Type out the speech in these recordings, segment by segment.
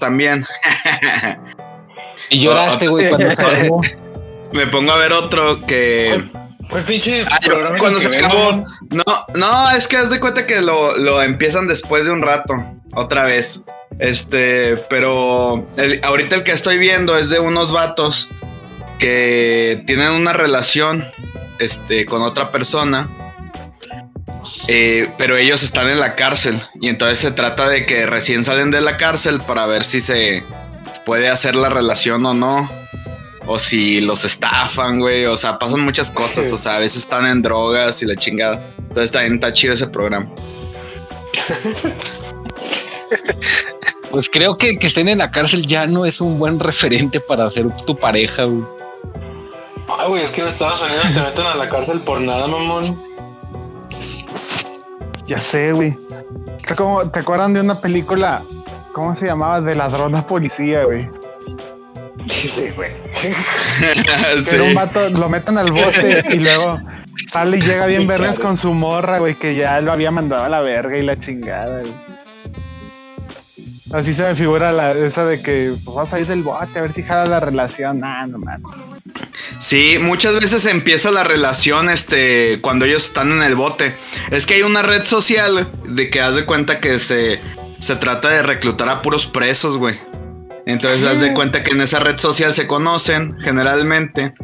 También. Y lloraste, güey, cuando se acabó. Me pongo a ver otro que. Fue pinche Ah, cuando se acabó. ¿no? No, no, es que haz de cuenta que lo, lo empiezan después de un rato. Otra vez. Este, pero el- ahorita el que estoy viendo es de unos vatos que tienen una relación este, con otra persona. eh, pero ellos están en la cárcel. Y entonces se trata de que recién salen de la cárcel para ver si se puede hacer la relación o no. O si los estafan, güey. O sea, pasan muchas cosas. O sea, a veces están en drogas y la chingada. Entonces también está chido ese programa. Pues creo que que estén en la cárcel ya no es un buen referente para ser tu pareja, güey. Ay, güey, es que en Estados Unidos te meten a la cárcel por nada, mamón. Ya sé, güey. Está como- ¿Te acuerdan de una película? ¿Cómo se llamaba? De ladrona policía, güey. Sí, güey. Sí. Era un vato, lo meten al bote y luego sale y llega bien vergas con su morra, güey, que ya lo había mandado a la verga y la chingada, güey. Así se me figura la, esa de que pues, vas a ir del bote a ver si jala la relación. Nah, no mames. Sí, muchas veces empieza la relación este, cuando ellos están en el bote. Es que hay una red social de que haz de cuenta que se, se trata de reclutar a puros presos, güey. Entonces haz de cuenta que en esa red social se conocen generalmente.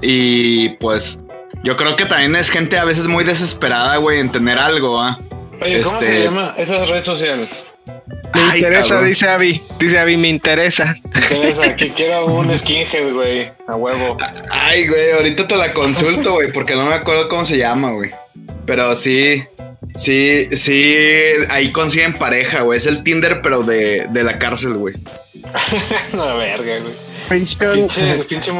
Y pues yo creo que también es gente a veces muy desesperada, güey, en tener algo, ¿ah? Oye, ¿cómo Este- se llama esa red social? Me Ay, interesa, cabrón. dice Abby. Dice Abby, me interesa. Me interesa, que quiero un skinhead, güey, a huevo. Ay, güey, ahorita te la consulto, güey, porque no me acuerdo cómo se llama, güey. Pero sí, sí, sí, ahí consiguen pareja, güey. Es el Tinder, pero de, de la cárcel, güey. La verga, güey. Prison, Pinche, pinche,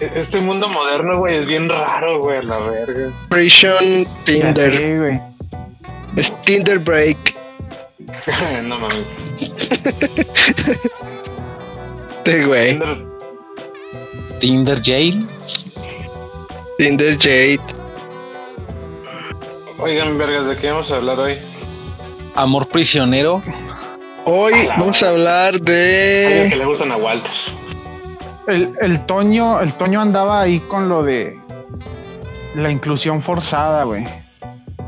este mundo moderno, güey, es bien raro, güey, la verga. Prison Tinder. Es Tinder Break. no mames. Sí, güey. Tinder- Tinder Jail. Tinder Jade. Oigan, vergas, ¿de qué vamos a hablar hoy? Amor prisionero. Hoy vamos a hablar Hay es de. que le gustan a Walter. El, el Toño, el Toño andaba ahí con lo de la inclusión forzada, güey.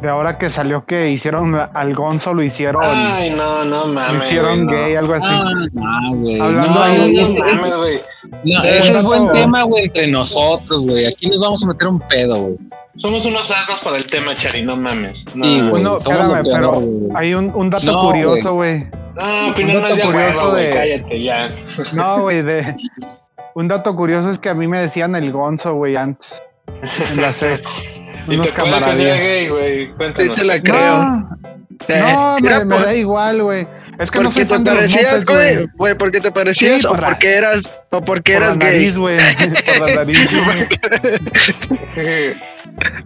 De ahora que salió que hicieron al Gonzo, lo hicieron, Ay, no, no mames. hicieron güey, no. gay, algo así. Ah, no. Hablando No, ese- No ese- mames, güey. no, ese un es buen tema, güey, entre nosotros, güey. Aquí nos vamos a meter un pedo, güey. Somos unos asnos para el tema, Chari, no mames. No, Sí, güey. Bueno, somos espérame, pero güey. hay un, un dato No, curioso, güey. no opinar un no es de curioso güey, de- cállate ya. No, güey, de... Un dato curioso es que a mí me decían el Gonzo, güey, antes. En la. Y te puede que sea gay, güey. Sí, te la creo. No, Eh, no, era me, me por- da igual, güey. Es que no soy te fan parecías, güey. Güey, porque te parecías Sí, o por la- porque eras o porque Por la eras gay. nariz, güey. Por la nariz,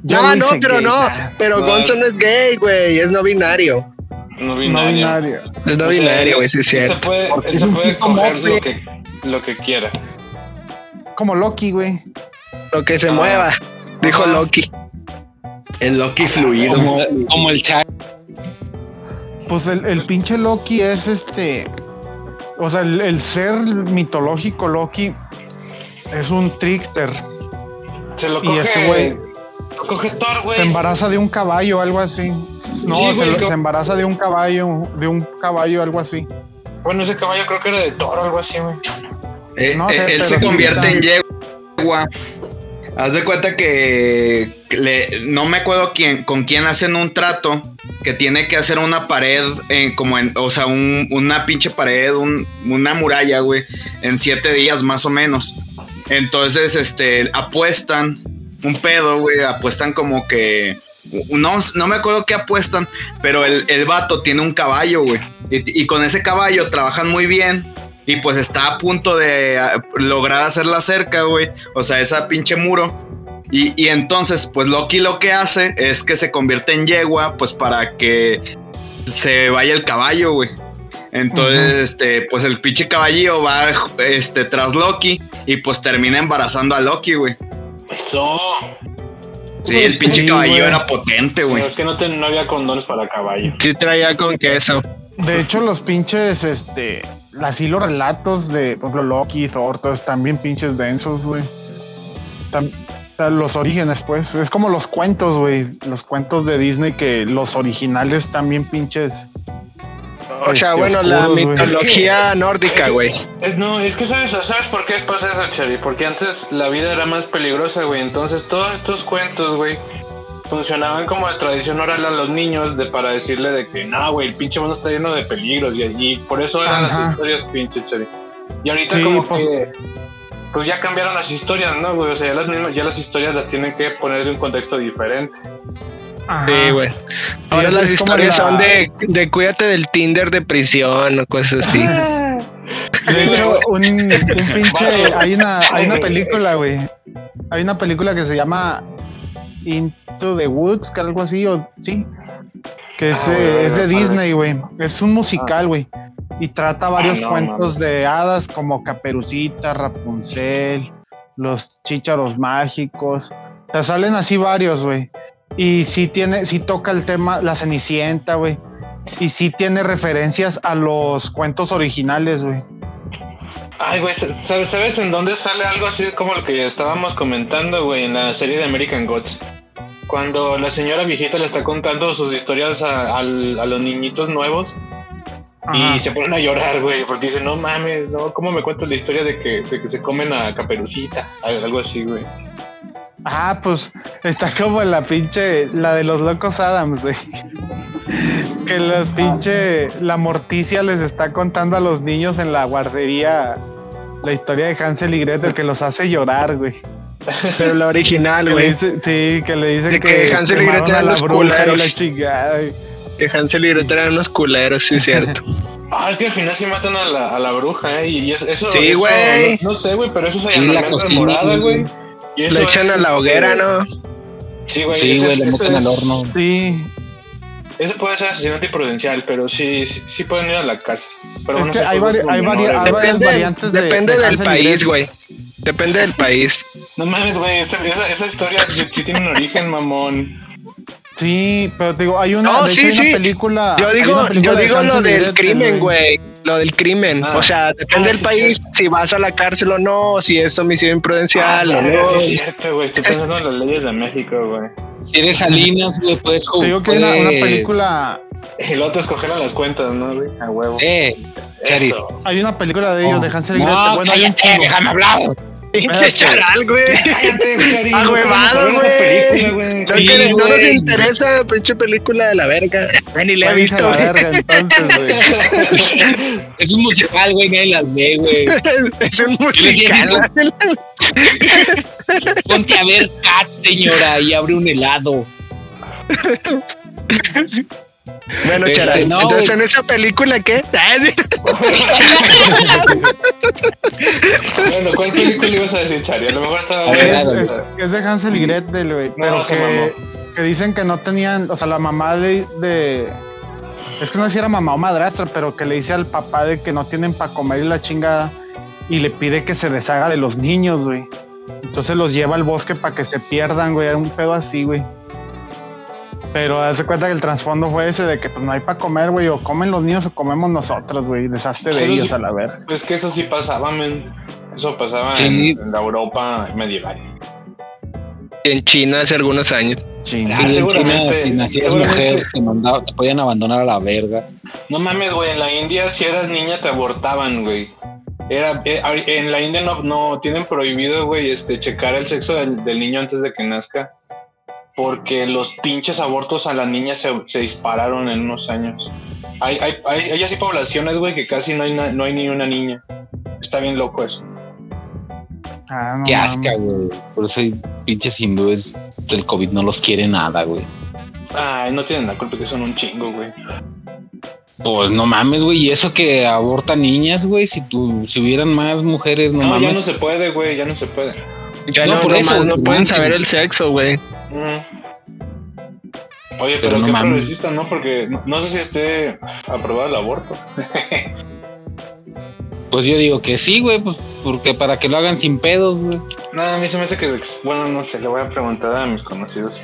No, no, pero gay, no. Pero No. Gonzo no es gay, güey. Es no binario. no No binario. Es no O sea, binario, güey, sí es Él se cierto. puede, él se puede coger lo que, lo que quiera. Como Loki, güey. Lo que se Ah. mueva. Dijo. Loki. El Loki fluido. Como, como el chat. Pues el, el pinche Loki es este. O sea, el, el ser mitológico Loki es un trickster. Se lo Y coge. ese güey- Lo coge Thor, güey. Se embaraza de un caballo, algo así. No, Sí, se, lo- embaraza de un caballo, de un caballo, algo así. Bueno, ese caballo creo que era de Thor algo así, güey. Eh, No eh, sé, él se convierte en yegua. Haz de cuenta que no me acuerdo quién, con quién hacen un trato que tiene que hacer una pared, eh, como en, o sea, un- una pinche pared, un- una muralla, güey, en siete días más o menos. Entonces, este, apuestan un pedo, güey, apuestan como que... No, no me acuerdo qué apuestan, pero el, el vato tiene un caballo, güey. Y con ese caballo trabajan muy bien. Y pues está a punto de ah, lograr hacer la cerca, güey. O sea, esa pinche muro. Y, y entonces, pues Loki lo que hace es que se convierte en yegua, pues para que se vaya el caballo, güey. Entonces, este, pues el pinche caballillo va este, tras Loki y pues termina embarazando a Loki, güey. Eso. Sí, el pinche Sí, caballillo güey. era potente, güey. es que no, te- no había condones para caballo. Sí traía con queso. De hecho, los pinches, este, así los relatos de, por ejemplo, Loki, Thor, todos están bien pinches densos, güey. Los orígenes, pues. Es como los cuentos, güey. Los cuentos de Disney que los originales están bien pinches. O sea, Este, bueno, la mitología nórdica, güey. No, es que sabes, ¿sabes por qué pasa eso, Cherry? Porque antes la vida era más peligrosa, güey. Entonces todos estos cuentos, güey, funcionaban como de tradición oral a los niños de para decirle de que no, güey, el pinche mundo está lleno de peligros y, y por eso eran las historias pinche Cherry. Y ahorita Sí, como pues- que pues ya cambiaron las historias, ¿no, güey? O sea, ya las mismas, ya las historias las tienen que poner en un contexto diferente. Ajá. Sí, güey. Ahora las historias la- son de, de cuídate del Tinder de prisión o cosas así. De hecho, un, un pinche. Hay una, hay una película, güey. Hay una película que se llama Into the Woods, que algo así, o sí. Que es, Ah, eh, es de Disney, güey. Es un musical, güey. Y trata varios no, cuentos de hadas como Caperucita, Rapunzel, los chícharos mágicos. O sea, salen así varios, güey. Y sí tiene, sí toca el tema, la Cenicienta, güey. Y sí tiene referencias a los cuentos originales, güey. Ay, güey, ¿sabes, ¿sabes en dónde sale algo así como lo que estábamos comentando, güey, en la serie de American Gods? Cuando la señora viejita le está contando sus historias a, los niñitos nuevos Ajá. y se ponen a llorar, güey, porque dicen, no mames, no, ¿cómo me cuentas la historia de que, de que se comen a Caperucita? Al- Algo así, güey. Ah, pues está como la pinche, la de los locos Adams, güey. Que los pinche, la morticia les está contando a los niños en la guardería la historia de Hansel y Gretel que los hace llorar, güey. Pero la original, Que güey. dice, sí, que le dicen que, que Hansel y Gretel a eran la los la culeros. chingada. Que Hansel y Gretel eran unos culeros, sí, es cierto. Ah, es que al final sí matan a la, a la bruja, ¿eh? Y eso, eso Sí, güey. No, no sé, güey, pero eso es la allanamiento de cocina, morada, güey. güey. Y eso Le echan es, a la este, hoguera, ¿no? Sí, güey. Sí, güey, ese meten al horno. Sí, Ese puede ser asesinato imprudencial, pero sí, sí, sí pueden ir a la cárcel. Pero Es bueno, que hay vari- hay vari- varias variantes de- depende de del país, güey. Depende del país. No mames, güey, esa, esa, esa historia sí, tiene un origen, mamón. sí, pero te digo, hay una, No, sí, hay una sí. película. Yo digo, película yo digo lo del crimen, güey. Lo del crimen. Ah. O sea, depende Ah, del sí, país cierto. si vas a la cárcel o no, si es homicidio imprudencial o verga, no. sí es cierto, güey. Estoy pensando en las leyes de México, güey. Si eres Salinas, güey, puedes Te jugar. digo que hay una, una película, Y luego te escogeran las cuentas, ¿no, güey? A huevo. Eh. Eso. hay una película de ellos, de Hansel y No, Gretel. Bueno, hay un cállate, chingo. déjame hablar. Pinche charal, güey. Ah, no güey. No, Sí, que- no nos interesa, pinche película de la verga. Ni la he visto, la verga, entonces, güey. Es un musical, güey, nadie las ve, güey. Es un musical. Ponte a ver Cats, señora, y abre un helado. Bueno, Este, charal. no, Entonces, en esa película, ¿qué? Ah. Bueno, ¿cuál película ibas a decir, Chari? A lo mejor estaba ver, Es, Claro, es- es de Hansel y Gretel, güey. No, Pero que, que dicen que no tenían, o sea, la mamá de, de- Es que no sé si era mamá o madrastra, pero que le dice al papá de que no tienen para comer y la chingada. Y le pide que se deshaga de los niños, güey. Entonces los lleva al bosque para que se pierdan, güey. Era un pedo así, güey. Pero hace cuenta que el trasfondo fue ese de que pues no hay para comer, güey. O comen los niños o comemos nosotros, güey. Deshazte de Pues ellos sí. a la verga. Pues que eso sí pasaba, men. Eso pasaba Sí. en, en la Europa medieval. En China hace algunos años. Ching. Ah, Sí, seguramente, Si nacías seguramente. mujer, te, mandaba- te podían abandonar a la verga. No mames, güey. En la India, si eras niña, te abortaban, güey. Era, eh, en la India no, no tienen prohibido, güey, este, checar el sexo del, del niño antes de que nazca. Porque los pinches abortos a la niña se, se dispararon en unos años. Hay, hay, hay, hay así poblaciones, güey, que casi no hay, na- no hay ni una niña. Está bien loco eso. Ah, no Qué asca, güey. Por eso hay pinches hindúes. El COVID no los quiere nada, güey. Ay, no tienen la culpa que son un chingo, güey. Pues no mames, güey. Y eso que abortan niñas, güey. Si tu, si hubieran más mujeres, no, No, mames. ya no se puede, güey, ya no se puede. Ya No, no, por no eso, más, no pueden saber el sexo, güey. Mm. Oye, Pero pero, no qué progresista, ¿no? Porque no, no sé si esté aprobado el aborto. Pues yo digo que sí, güey, pues porque para que lo hagan sin pedos, güey. No, a mí se me hace que, bueno, no sé, le voy a preguntar a mis conocidos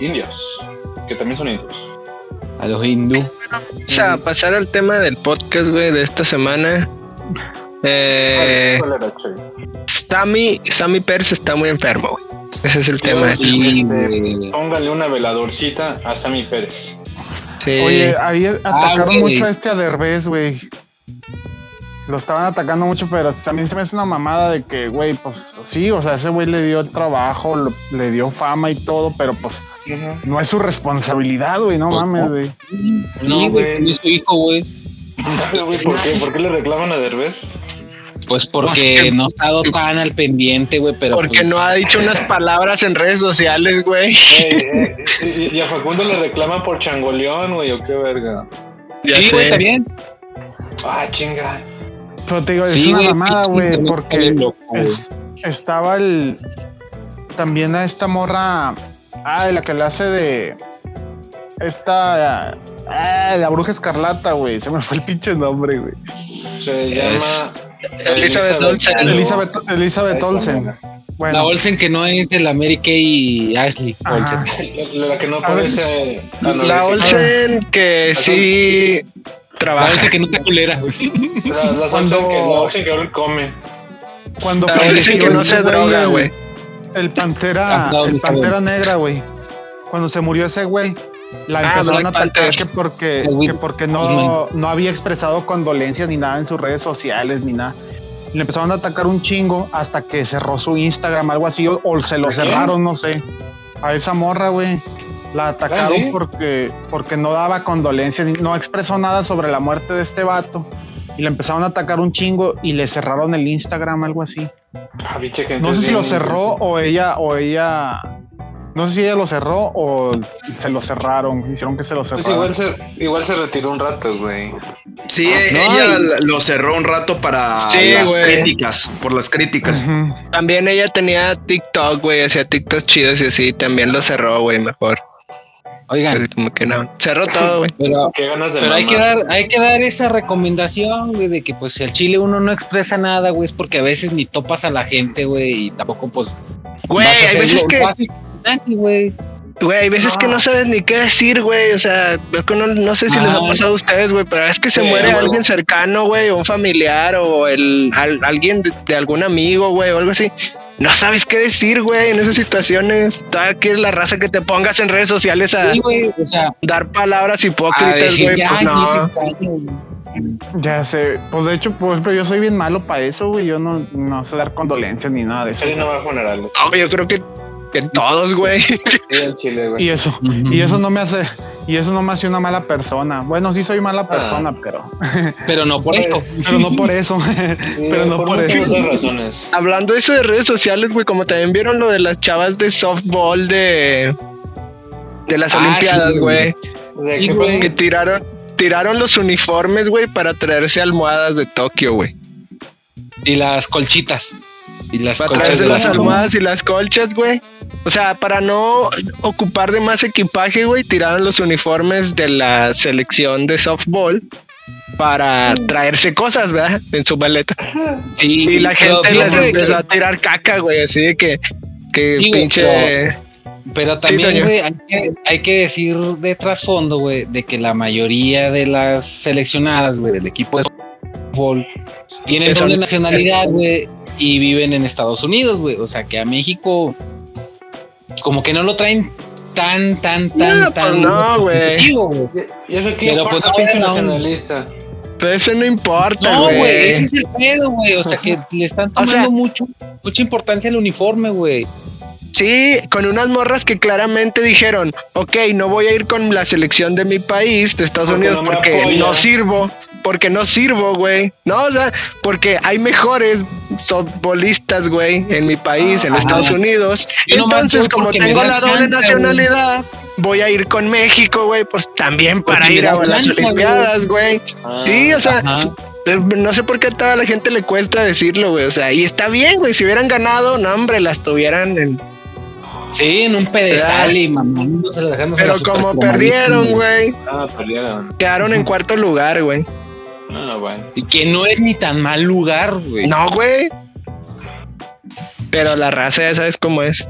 indios, que también son indios. A los hindú. O sea, pasar al tema del podcast, güey, de esta semana. Eh. Sammy, Sammy Pérez está muy enfermo, güey. Ese es el tema. Sí. Este-. Póngale una veladorcita a Sammy Pérez. Sí. Oye, ahí atacaron güey. mucho a este a Derbez, güey. Lo estaban atacando mucho, pero también se me hace una mamada de que, güey, pues sí, o sea, ese güey le dio el trabajo, lo- le dio fama y todo, pero pues no es su responsabilidad, güey, no mames, no. güey. No, güey, güey. es su hijo, güey. Güey, ¿Por qué? ¿Por qué le reclaman a Derbez? Pues porque Pues que- no ha estado tan al pendiente, güey, pero Porque pues, no ha dicho unas palabras en redes sociales, güey. Eh, eh, y, a Facundo le reclaman por changoleón, güey, o qué verga. Ya Sí, güey, está bien. Ah, chinga. Pero te digo, es Sí, una güey, mamada, güey, porque loco, es- estaba el. También a esta morra. Ah, la que le hace de. Esta. Ah, la bruja escarlata, güey. Se me fue el pinche nombre, güey. Se llama Elizabeth Olsen. Elizabeth, Olsen. La Olsen que no es de la Mary Kay y Ashley Ajá. Olsen. La, la que no parece La anoréxica. Olsen que sí La trabaja. Olsen que no está culera, güey. La, la Cuando- que, la Olsen que ahora come. cuando La Olsen que no se droga, güey. El pantera, el pantera negra, güey. Cuando se murió ese güey, la Ah, empezaron a atacar que porque, que porque no, no había expresado condolencias ni nada en sus redes sociales ni nada. Le empezaron a atacar un chingo hasta que cerró su Instagram, algo así, o, o se lo cerraron, no sé. A esa morra, güey. La atacaron ¿Ah, sí? porque, porque no daba condolencias, no expresó nada sobre la muerte de este vato. Y le empezaron a atacar un chingo y le cerraron el Instagram, algo así. Ah, No sé si lo cerró o ella, o ella. No sé si ella lo cerró o se lo cerraron. Hicieron que se lo Pues cerraron. igual se, igual se retiró un rato, güey. Sí, Ah, no, ella lo cerró un rato para Sí, las güey. críticas, por las críticas. También ella tenía TikTok, güey, hacía TikTok chidos y así. También lo cerró, güey, mejor. Oigan, como que no. Cerró todo, güey. pero, Qué ganas de pero hay que dar, hay que dar esa recomendación, güey, de que pues si al chile uno no expresa nada, güey, es porque a veces ni topas a la gente, güey, y tampoco pues Güey, hay veces lo- que, así, güey. güey, hay veces que no sabes ni qué decir, güey. O sea, veo que no, no sé si les ha Ah. pasado a ustedes, güey, pero es que se Sí, muere güey. alguien cercano, güey, o un familiar o el, al- alguien de, de algún amigo, güey, o algo así. No sabes qué decir, güey, en esas situaciones. Toda que la raza que te pongas en redes sociales a Sí, güey, o sea, dar palabras hipócritas, decir, güey. ya, Pues sí, no. Ya sé. Pues de hecho, pues pero yo soy bien malo para eso, güey. Yo no, no sé dar condolencias ni nada de eso. Chile no va a funerales. No, yo creo que, que todos, güey. Sí, en Chile, güey. Y eso. Y eso no me hace. Y eso no me hace una mala persona. Bueno, sí soy mala persona, pero. Pero no por Pues, esto. Pero no por eso. Sí, pero no por, muchas eso. otras razones. Hablando de eso de redes sociales, güey, como también vieron lo de las chavas de softball de, de las Ah, Olimpiadas, güey. ¿De Sí, qué güey. Que tiraron, tiraron los uniformes, güey, para traerse almohadas de Tokio, güey. Y las colchitas. Y las Para colchas traerse de las almohadas y las colchas, güey. O sea, para no ocupar de más equipaje, güey, tiraron los uniformes de la selección de softball para traerse cosas, ¿verdad? En su maleta. Sí, Y la gente les empezó que- a tirar caca, güey, así de que, que Sí, pinche... pero- Pero también, güey, hay, que, hay que decir de trasfondo, güey, de que la mayoría de las seleccionadas, güey, del equipo de fútbol tienen doble nacionalidad, güey, y viven en Estados Unidos, güey. O sea que a México como que no lo traen tan, tan, tan, No, pues tan. no, güey. güey. ¿Y eso qué Pero, importa, pues, pinche no. nacionalista? Pero eso no importa, No, güey. güey, ese es el pedo, güey. O sea que le están tomando sea- mucho, mucha importancia al uniforme, güey. Sí, con unas morras que claramente dijeron, ok, no voy a ir con la selección de mi país, de Estados Porque Unidos, no porque apoya. no sirvo, porque no sirvo, güey. No, o sea, porque hay mejores softbolistas, güey, en mi país, en Ajá. Estados Unidos. Entonces, como tengo la doble chance, nacionalidad, voy a ir con México, güey, pues también para Porque ir a das las chance, Olimpiadas, güey. Ah, Sí, o sea, Ajá. eh, no sé por qué a toda la gente le cuesta decirlo, güey. O sea, y está bien, güey. Si hubieran ganado, no, hombre, las tuvieran en, Sí, en un pedestal y mamándose, dejándose Pero como perdieron, güey, Ah, perdieron. quedaron en cuarto lugar, güey. Ah, bueno. Y que no es ni tan mal lugar, güey. No, güey. Pero la raza ya sabes cómo es.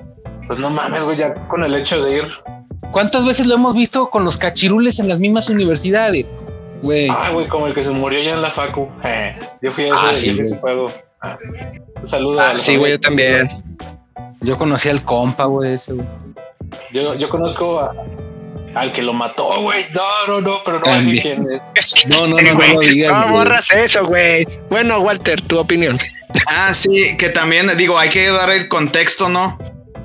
Pues no mames, güey, ya con el hecho de ir. ¿Cuántas veces lo hemos visto con los cachirules en las mismas universidades? Güey. Ah, güey, como el que se murió ya en la facu. Eh, yo fui a ese, Ah, sí, yo fui a ese güey. juego. Ah, un saludo. a Ah, sí, güey, yo también. Yo conocí al compa, güey, ese, güey. Yo, yo conozco a- al que lo mató, güey. No, no, no, pero no voy a decir quién es. No, no, no, no lo digas. No borras eso, güey. Bueno, Walter, tu opinión. Ah, sí, que también, digo, hay que dar el contexto, ¿no?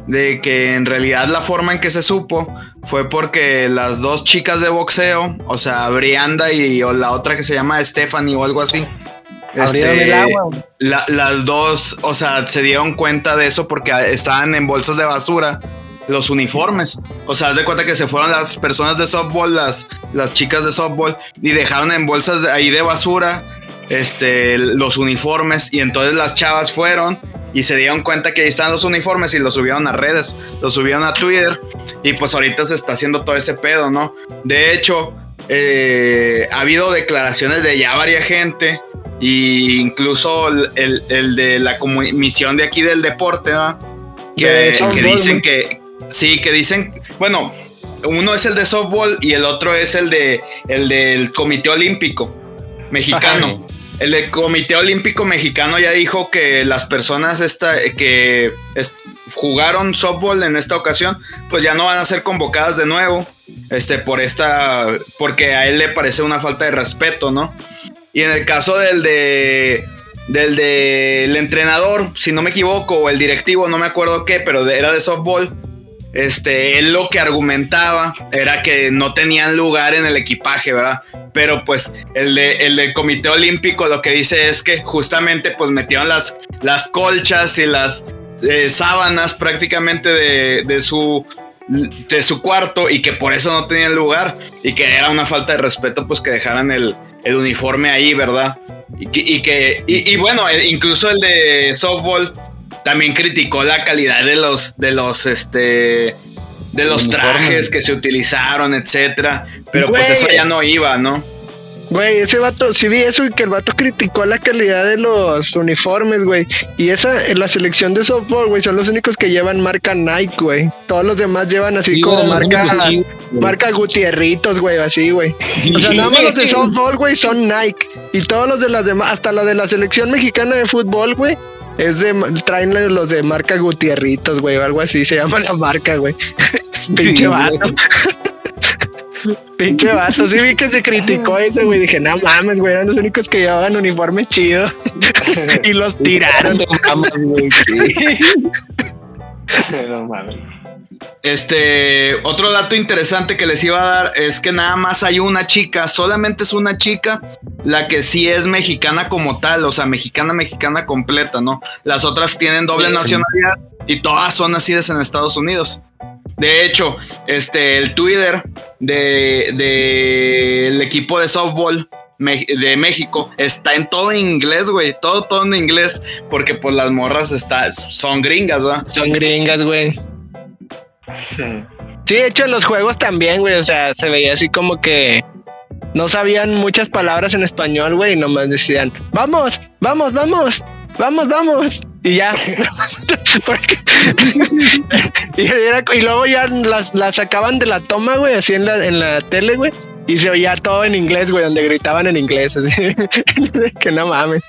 De que en realidad la forma en que se supo fue porque las dos chicas de boxeo, o sea, Brianda y o la otra que se llama Stephanie o algo así. Este, el agua, la- las dos, o sea, se dieron cuenta de eso porque estaban en bolsas de basura los uniformes. O sea, haz de cuenta que se fueron las personas de softball, las, las chicas de softball, y dejaron en bolsas de, ahí de basura este, los uniformes. Y entonces las chavas fueron y se dieron cuenta que ahí están los uniformes y los subieron a redes, los subieron a Twitter. Y pues ahorita se está haciendo todo ese pedo, ¿no? De hecho, eh, ha habido declaraciones de ya varias gente. Y incluso el, el- el de la comisión de aquí del deporte, ¿va? Que, De que softball, dicen que, sí, que dicen, bueno, uno es el de softball y el otro es el de el del Comité Olímpico Mexicano. El del Comité Olímpico Mexicano ya dijo que las personas esta, que jugaron softball en esta ocasión, pues ya no van a ser convocadas de nuevo, este, por esta, porque a él le parece una falta de respeto, ¿no? Y en el caso del de del del entrenador, si no me equivoco, o el directivo, no me acuerdo qué, pero de- era de softball. Este, él lo que argumentaba era que no tenían lugar en el equipaje, ¿verdad? Pero pues el, de, el del Comité Olímpico lo que dice es que justamente pues metieron las, las colchas y las eh, sábanas prácticamente de, de su de su cuarto y que por eso no tenían lugar y que era una falta de respeto pues que dejaran el, el uniforme ahí, ¿verdad? Y que, y, que- y- y bueno, el- incluso el de softball también criticó la calidad de los, de los, este, de los trajes que se utilizaron, etcétera. Pero pues eso ya no iba, ¿no? Güey, ese vato, sí vi eso y que el vato criticó la calidad de los uniformes, güey. Y esa, en la selección de softball, güey, son los únicos que llevan marca Nike, güey. Todos los demás llevan así Sí, como marca, marca Gutierritos, güey, así, güey. O sea, nada más los de softball, güey, son Nike. Y todos los de las demás, hasta la de la selección mexicana de fútbol, güey. Es de, traen los de marca Gutierritos, güey, o algo así, se llama la marca, güey. Pinche vato. Pinche vato, sí vi que se criticó eso, güey. Dije, no mames, güey, eran los únicos que llevaban uniforme chido. y los tiraron. No mames, güey, sí. no mames. Este, otro dato interesante que les iba a dar es que nada más hay una chica, solamente es una chica, la que sí es mexicana como tal, o sea, mexicana, mexicana completa, ¿no? Las otras tienen doble Sí. nacionalidad y todas son nacidas en Estados Unidos. De hecho, este, el Twitter de, de el equipo de softball de México está en todo en inglés, güey, todo, todo en inglés, porque pues las morras está, son gringas, ¿verdad? Son gringas, güey. Sí, de hecho, en los juegos también, güey. O sea, se veía así como que no sabían muchas palabras en español, güey, y nomás decían, vamos, vamos, vamos, vamos, vamos. Y ya. Porque- y, era- y luego ya las, las sacaban de la toma, güey, así en la, en la tele, güey. Y se oía todo en inglés, güey, donde gritaban en inglés, así. que no mames.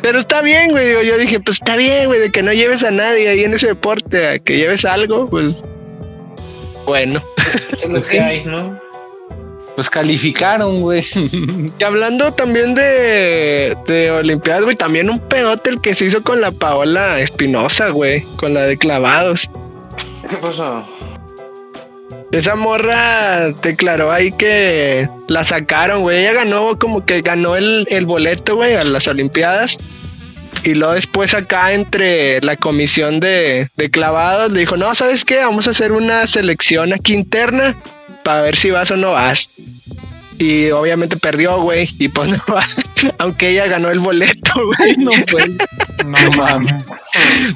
Pero está bien, güey. digo, Yo dije, pues está bien, güey, de que no lleves a nadie ahí en ese deporte, a que lleves algo, pues. Bueno. Eso es lo que hay, ¿no? Pues calificaron, güey. Y hablando también de, de Olimpiadas, güey, también un pedote el que se hizo con la Paola Espinosa, güey, con la de clavados. ¿Qué pasó? Esa morra declaró ahí que la sacaron, güey. Ella ganó como que ganó el, el boleto, güey, a las Olimpiadas. Y luego después acá entre la comisión de, de clavados le dijo, no, ¿sabes qué? Vamos a hacer una selección aquí interna para ver si vas o no vas. Y obviamente perdió, güey. Y pues no, aunque ella ganó el boleto, güey. No, pues. No mames.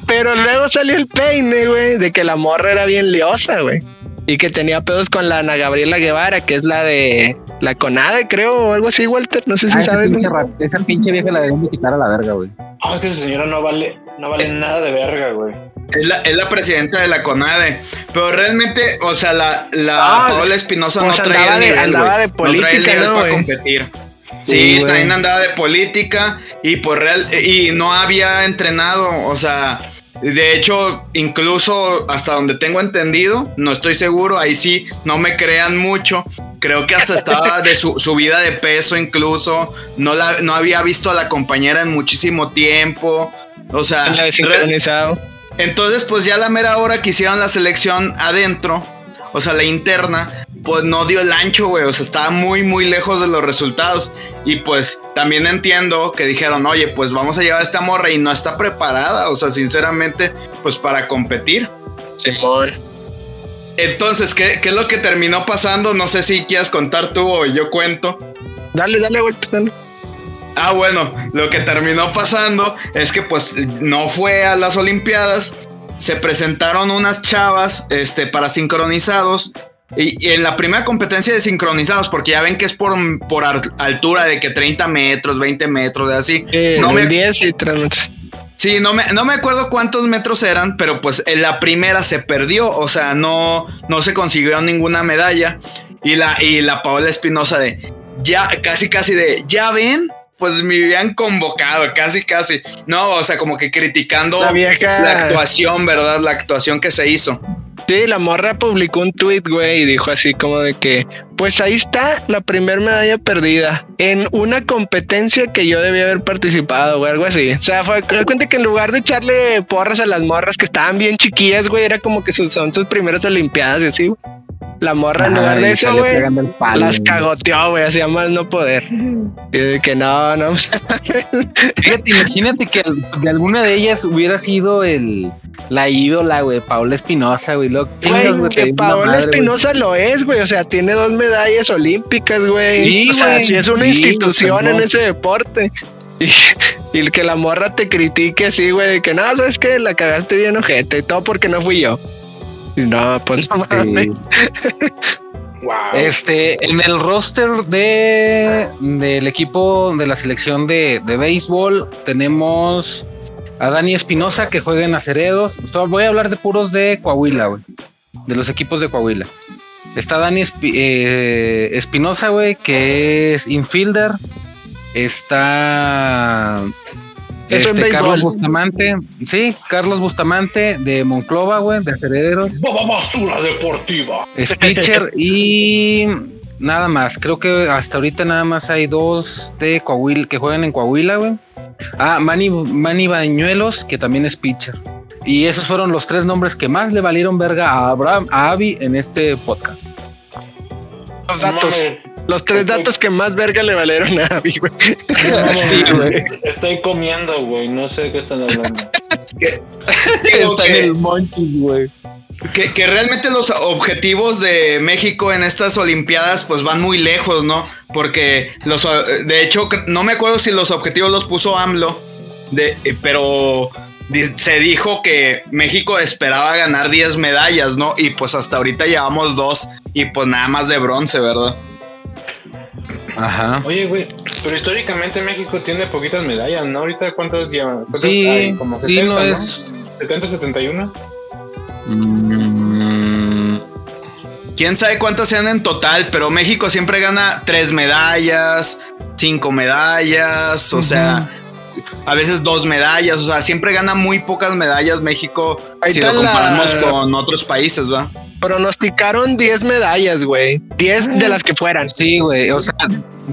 Pero luego salió el peine, güey, de que la morra era bien liosa, güey. Y que tenía pedos con la Ana Gabriela Guevara, que es la de la Conade, creo, o algo así, Walter. No sé si Ah, esa, sabes. pinche, esa pinche vieja la deberían de quitar a la verga, güey. Ah, es que esa señora no vale, no vale nada de verga, güey. Es la, es la presidenta de la CONADE. Pero realmente, o sea, la, la Ah, Paola Espinosa pues no traía andaba el de- nivel, andaba de no traía el política, nivel ¿no, para competir. Sí, Sí, también andaba de política y por real y no había entrenado, o sea, de hecho, incluso hasta donde tengo entendido, no estoy seguro, ahí sí, no me crean mucho. Creo que hasta estaba de su subida de peso incluso, no la no había visto a la compañera en muchísimo tiempo. O sea, La. Entonces, pues ya a la mera hora que hicieron la selección adentro, o sea, la interna, pues no dio el ancho, güey. O sea, estaba muy, muy lejos de los resultados. Y pues también entiendo que dijeron, oye, pues vamos a llevar a esta morra y no está preparada, o sea, sinceramente, pues para competir. Simón. Entonces, ¿qué, qué es lo que terminó pasando? No sé si quieras contar tú o yo cuento. Dale, dale, Walter, dale. Ah, bueno, lo que terminó pasando es que pues no fue a las Olimpiadas. Se presentaron unas chavas este, para sincronizados. Y, y en la primera competencia de sincronizados, porque ya ven que es por, por altura de que 30 metros, 20 metros, de así. Eh, no, me, 10 y 3 metros. sí, no, me, no me acuerdo cuántos metros eran, pero pues en la primera se perdió, o sea, no, no se consiguió ninguna medalla. Y la, y la Paola Espinosa de, ya, casi, casi de, ya ven, pues me habían convocado, casi, casi. No, o sea, como que criticando La vieja- la actuación, ¿verdad? La actuación que se hizo. Sí, la morra publicó un tweet, güey, y dijo así como de que, pues ahí está la primer medalla perdida en una competencia que yo debía haber participado, güey, algo así. O sea, fue, me cuenta que en lugar de echarle porras a las morras que estaban bien chiquillas, güey, era como que son sus primeras olimpiadas y así, güey. La morra en lugar de eso, güey, las cagoteó, güey, hacía más no poder. Y de que no, no. Fíjate, imagínate que de alguna de ellas hubiera sido el la ídola, güey, Paola Espinosa, güey. Que Paola. Espinosa lo es, güey. O sea, tiene dos medallas olímpicas, güey. Sí, o sea, güey. sí es una Sí, institución en ese deporte. Y, y el que la morra te critique así, güey, de que no, sabes que la cagaste bien ojete, y todo porque no fui yo. No, pues no. Sí. Wow. Este, en el roster de del equipo de la selección de, de béisbol tenemos a Dani Espinosa que juega en Aceredos. Esto- Voy a hablar de puros de Coahuila, güey. De los equipos de Coahuila. Está Dani eh, Espinosa, güey, que es infielder. Está este. Carlos Bustamante. Sí, Carlos Bustamante de Monclova, güey, de Acereros Baba basura deportiva. es pitcher y nada más. Creo que hasta ahorita nada más hay dos de Coahuila que juegan en Coahuila, güey. Ah, Manny, Manny Bañuelos, que también es pitcher. Y esos fueron los tres nombres que más le valieron verga a Abraham, a Abby en este podcast. Los datos, los tres datos que más verga le valieron a Abby, güey. Sí, güey. Estoy comiendo, güey. No sé de qué están hablando. Digo Está en que- el Monchis, güey. Que, que realmente los objetivos de México en estas Olimpiadas pues van muy lejos, ¿no? Porque los, eh, de hecho, no me acuerdo si los objetivos los puso AMLO, de, eh, pero se dijo que México esperaba ganar 10 medallas, ¿no? Y pues hasta ahorita llevamos dos y pues nada más de bronce, ¿verdad? Ajá. Oye, güey, pero históricamente México tiene poquitas medallas, ¿no? Ahorita cuántas llevan? ¿Cuántas Sí, hay? Como sí, 70, no es. 70, 71. Mm, Quién sabe cuántas sean en total, pero México siempre gana tres medallas, cinco medallas, o sea, a veces dos medallas, o sea, siempre gana muy pocas medallas México Ahí si lo la- comparamos con otros países, ¿va? Pronosticaron 10 medallas, güey. 10 de las que fueran. Sí, güey. O sea,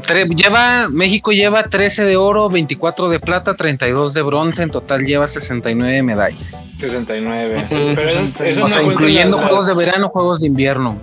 tre- lleva, México lleva 13 de oro, 24 de plata, 32 de bronce. En total lleva 69 medallas. 69. Ujú. Pero eso, eso o sea, no incluyendo las- juegos de verano, juegos de invierno.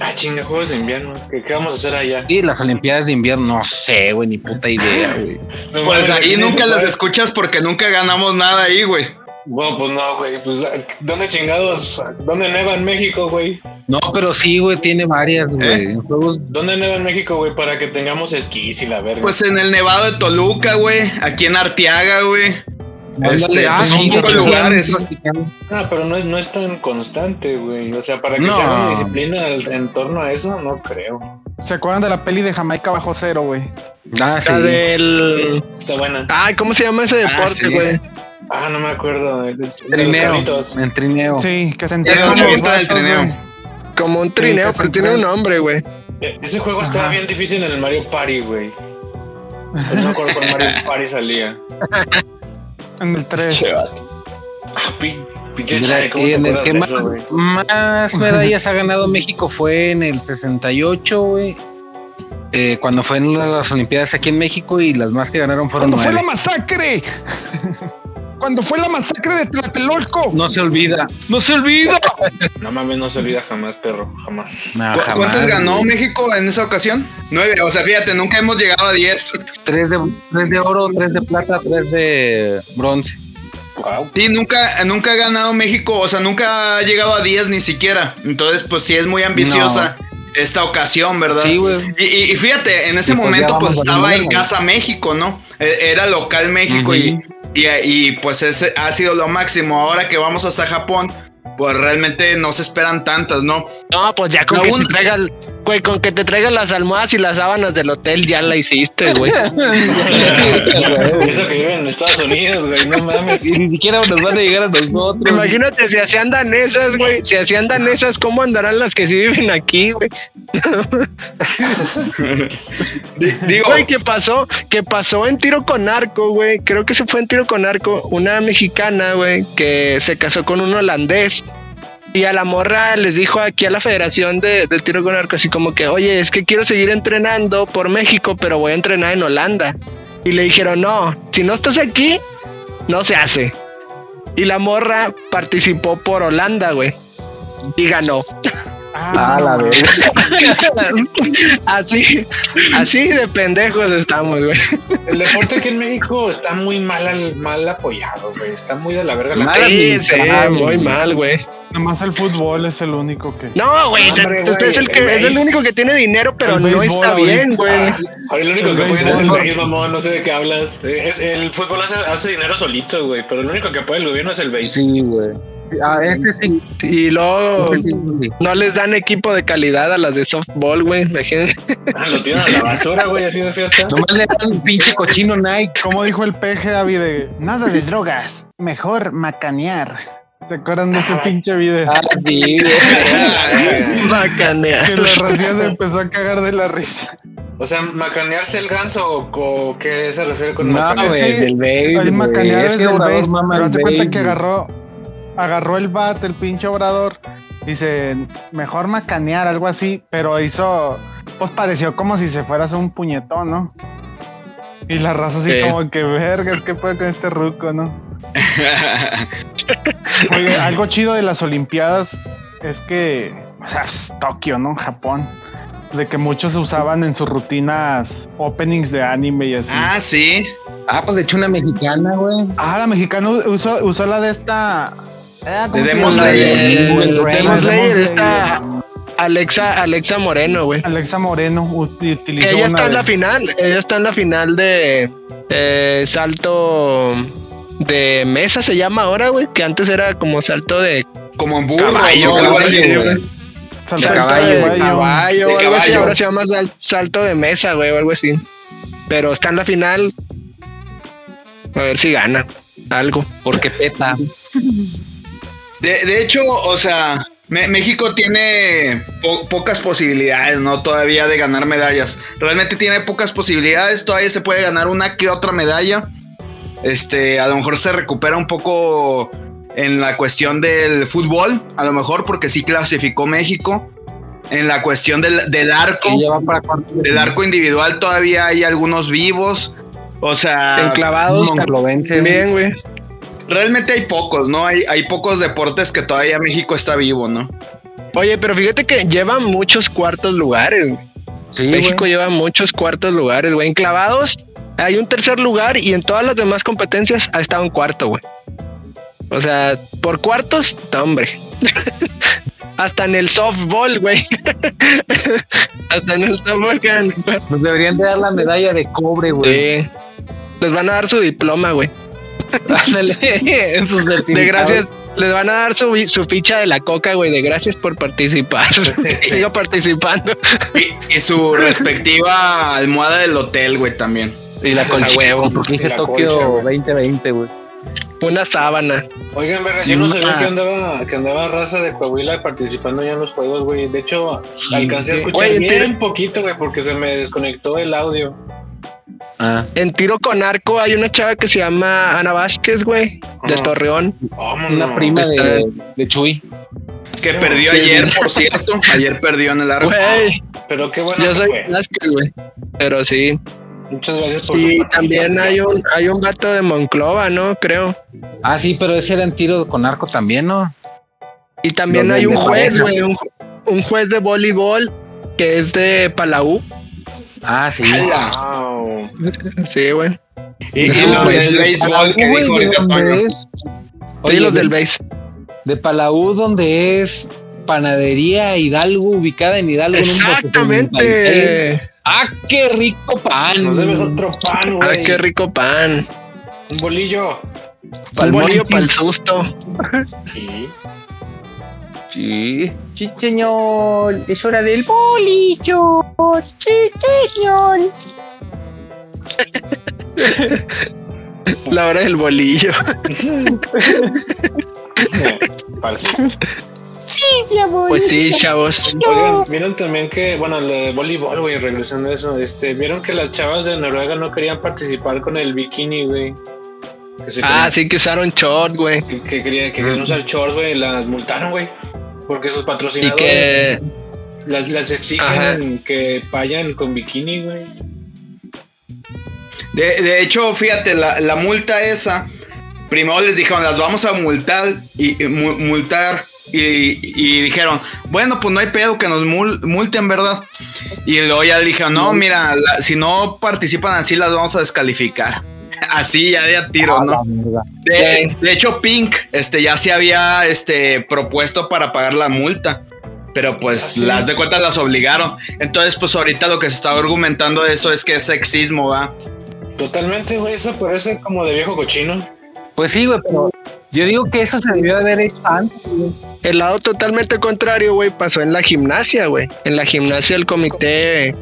Ah, chinga, juegos de invierno. ¿Qué, qué vamos a hacer allá? Sí, las Olimpiadas de invierno, no sé, güey, ni puta idea, güey. No Pues ahí nunca las escuchas porque nunca ganamos nada ahí, güey. Bueno, pues no, güey. Pues, ¿dónde chingados? ¿Dónde neva en México, güey? No, pero sí, güey, tiene varias, güey. ¿Eh? ¿Dónde neva en México, güey? Para que tengamos esquís y la verga. Pues en el Nevado de Toluca, güey. Aquí en Arteaga, güey. Este, ah, pues, sí, lugares. practicando. Ah, pero no es, no es tan constante, güey. O sea, para que No. se haga una disciplina en torno a eso, no creo. ¿Se acuerdan de la peli de Jamaica bajo cero, güey? Ah, sí. La del. Está buena. Ay, ¿cómo se llama ese Ah, deporte, sí. güey? Ah, no me acuerdo. Trineo. En trineo. Sí, que se Es entregan donde los avientan el vatos, trineo. Como un trineo, pero tiene un nombre, güey. Eh, Ese juego estaba bien difícil en el Mario Party, güey. Pues no me acuerdo cuál Mario Party salía. En el 3. Ah, pi- pinche Mira, chale, ¿cómo y te en el que más, eso, más medallas ha ganado México fue en el 68, güey. Eh, cuando fue en las Olimpiadas aquí en México y las más que ganaron fueron Cuando fue la masacre. Cuando fue la masacre de Tlatelolco. No se olvida, no se olvida. No mames, no se olvida jamás, perro. Jamás. No, ¿Cu- jamás, ¿Cuántas ganó güey. México en esa ocasión? Nueve. O sea, fíjate, nunca hemos llegado a diez. Tres de, tres de oro, tres de plata, tres de bronce. Wow. Sí, nunca, nunca ha ganado México. O sea, nunca ha llegado a diez ni siquiera. Entonces, pues sí es muy ambiciosa esta ocasión, ¿verdad? Sí, güey. Y, y- fíjate, en ese Y momento pues estaba en casa México, ¿no? E- Era local México y, y, y, pues ese ha sido lo máximo. Ahora que vamos hasta Japón, pues realmente no se esperan tantas, ¿no? No, pues ya con que traigas, güey, con que te traigan las almohadas y las sábanas del hotel ya la hiciste, güey. Eso que viven en Estados Unidos, güey. No mames. Y ni siquiera nos van a llegar a nosotros. Imagínate si hacían danesas, güey. Si hacían danesas, ¿cómo andarán las que sí viven aquí, güey? Di- Digo, Güey, ¿qué pasó? ¿Qué pasó en tiro con arco, güey? Creo que se fue en tiro con arco una mexicana, güey, que se casó con un holandés. Y a la morra les dijo aquí a la Federación de, del Tiro con Arco, así como que, oye, es que quiero seguir entrenando por México, pero voy a entrenar en Holanda. Y le dijeron, no, si no estás aquí, no se hace. Y la morra participó por Holanda, güey. Y ganó. Ah, la verga. así, así de pendejos estamos, güey. El deporte aquí en México está muy mal, al- mal apoyado, güey. Está muy de la verga la Mal Sí, sí, muy mal, güey. Nada más el fútbol es el único que. No, güey, Hombre, te- güey, usted es el que el es el único que tiene dinero, pero El no béisbol está bien, ahorita. güey. Ahora lo único El que apoyan es el béisbol. béis, mamón. No sé de qué hablas. El fútbol hace, hace dinero solito, güey. Pero lo único que apoya el gobierno es el béis. Sí, güey. Ah, este sí. Y luego Este sí, sí. no les dan equipo de calidad a las de softball, güey. Imagínate. Ah, lo tiran a la basura, güey, así de fiesta. Nomás le dan un pinche cochino Nike. Como dijo el peje Avi de nada de drogas, mejor macanear. ¿Se acuerdan de ese pinche video? Ah, sí, güey. Bacanea. Que la recién se empezó a cagar de la risa. O sea, macanearse el ganso o, o qué se refiere con No, macanear? que del béis. El macanear es Obrador base, pero el hazte cuenta que agarró, agarró el bat, el pinche obrador. Dice, mejor macanear, algo así, pero hizo, pues pareció como si se fuera a hacer un puñetón, ¿no? Y la raza así Sí. como que vergas, ¿qué puede con este ruco, no? Oye, algo chido de las Olimpiadas es que, o sea, es Tokio, ¿no? Japón. De que muchos usaban en sus rutinas openings de anime y así. ah, sí. Ah, pues de hecho una mexicana, güey. Ah, la mexicana usó, usó la de esta. Ah, ¿cómo De Demon? Slayer. Demon está Alexa, Alexa Moreno, güey. Alexa Moreno utilizó ella una está en de- la final. Ella está en la final de eh, salto de mesa, se llama ahora, güey. Que antes era como salto de Como en burro, Caballo, ¿no? Algo así, caballo, güey. salto salto caballo, de caballo. caballo, De o algo así. Ahora se llama sal- salto de mesa, güey, o algo así. Pero está en la final. A ver si gana algo. Porque peta. De, de hecho, o sea, Me- México tiene po- pocas posibilidades, ¿no? Todavía de ganar medallas. Realmente tiene pocas posibilidades. Todavía se puede ganar una que otra medalla. Este, a lo mejor se recupera un poco en la cuestión del fútbol, a lo mejor porque sí clasificó México. En la cuestión del, del arco, para del arco individual todavía hay algunos vivos. O sea, Enclavados Monclovense. también, güey. realmente hay pocos, ¿no? Hay, hay pocos deportes que todavía México está vivo, ¿no? Oye, pero fíjate que lleva muchos cuartos lugares. güey. Sí, México lleva muchos cuartos lugares, güey. Enclavados hay un tercer lugar y en todas las demás competencias ha estado en cuarto, güey. O sea, por cuartos, no, hombre. Hasta en el softball, güey. Hasta en el softball quedan. Nos deberían de dar la medalla de cobre, güey. Sí. Les van a dar su diploma, güey. De gracias. Les van a dar su, su ficha de la coca, güey, de gracias por participar. Sigo participando. Y, y su respectiva almohada del hotel, güey, también. Y la colcha, huevo. porque dice La Tokio colcha, güey. 2020, güey. Una sábana. Oigan, verga, yo no sabía Ah. que andaba, que andaba raza de Coahuila participando ya en los juegos, güey. De hecho, alcancé a escuchar Oye, bien poquito, güey, porque se me desconectó el audio. Ah, En tiro con arco hay una chava que se llama Ana Vázquez, güey, de Ajá. Torreón. Vámonos. una prima está- de, de Chuy. Que Sí, perdió sí. ayer, por cierto. Ayer perdió en el arco. Güey, Pero qué bueno yo que soy güey. Pero sí. Muchas gracias por Y su también hay un, hay un vato de Monclova, ¿no? Creo. Ah, sí, pero ese era en tiro con arco también, ¿no? Y también Los hay un juez, güey, un, un juez de voleibol que es de Palau. Ah, sí. Wow. Sí, güey. Y, y Esos lo güeyes del de béisbol Palau, que dijo ¿de ahorita? Sí, Oye, los de- del base. De Palau, donde es panadería Hidalgo, ubicada en Hidalgo. número 66. Exactamente. Ah, qué rico pan. Nos debes otro pan, Ay, güey. qué rico pan. Un bolillo. Pa'l bolillo el susto. Sí. Sí. Sí, señor. Es hora del bolillo. Sí, señor. La hora del bolillo. Parece. Pues sí, chavos. Oigan, vieron también que, bueno, lo de voleibol, güey, regresando a eso, este, vieron que las chavas de Noruega no querían participar con el bikini, güey. Ah, sí que usaron short, güey. que, que querían, que querían usar shorts, güey, las multaron, güey. Porque sus Y patrocinadores que las, las exigen Ajá. que vayan con bikini, güey. De, de hecho, fíjate, la, la multa esa, primero les dijeron, las vamos a multar y y mu- multar. Y, y dijeron, bueno, pues no hay pedo que nos mul- multen, ¿verdad? Y luego ya le dijeron, no, mira, la- si no participan así, las vamos a descalificar. Así ya de a tiro, ¿no? De, de hecho, Pink este, ya se había este, propuesto para pagar la multa. Pero pues las de cuenta las obligaron. Entonces, pues ahorita lo que se está argumentando de eso es que es sexismo, ¿va? Totalmente, güey, eso parece como de viejo cochino. Pues sí, güey, pero yo digo que eso se debió de haber hecho antes. güey. el lado totalmente contrario, güey, pasó en la gimnasia, güey. En la gimnasia el comité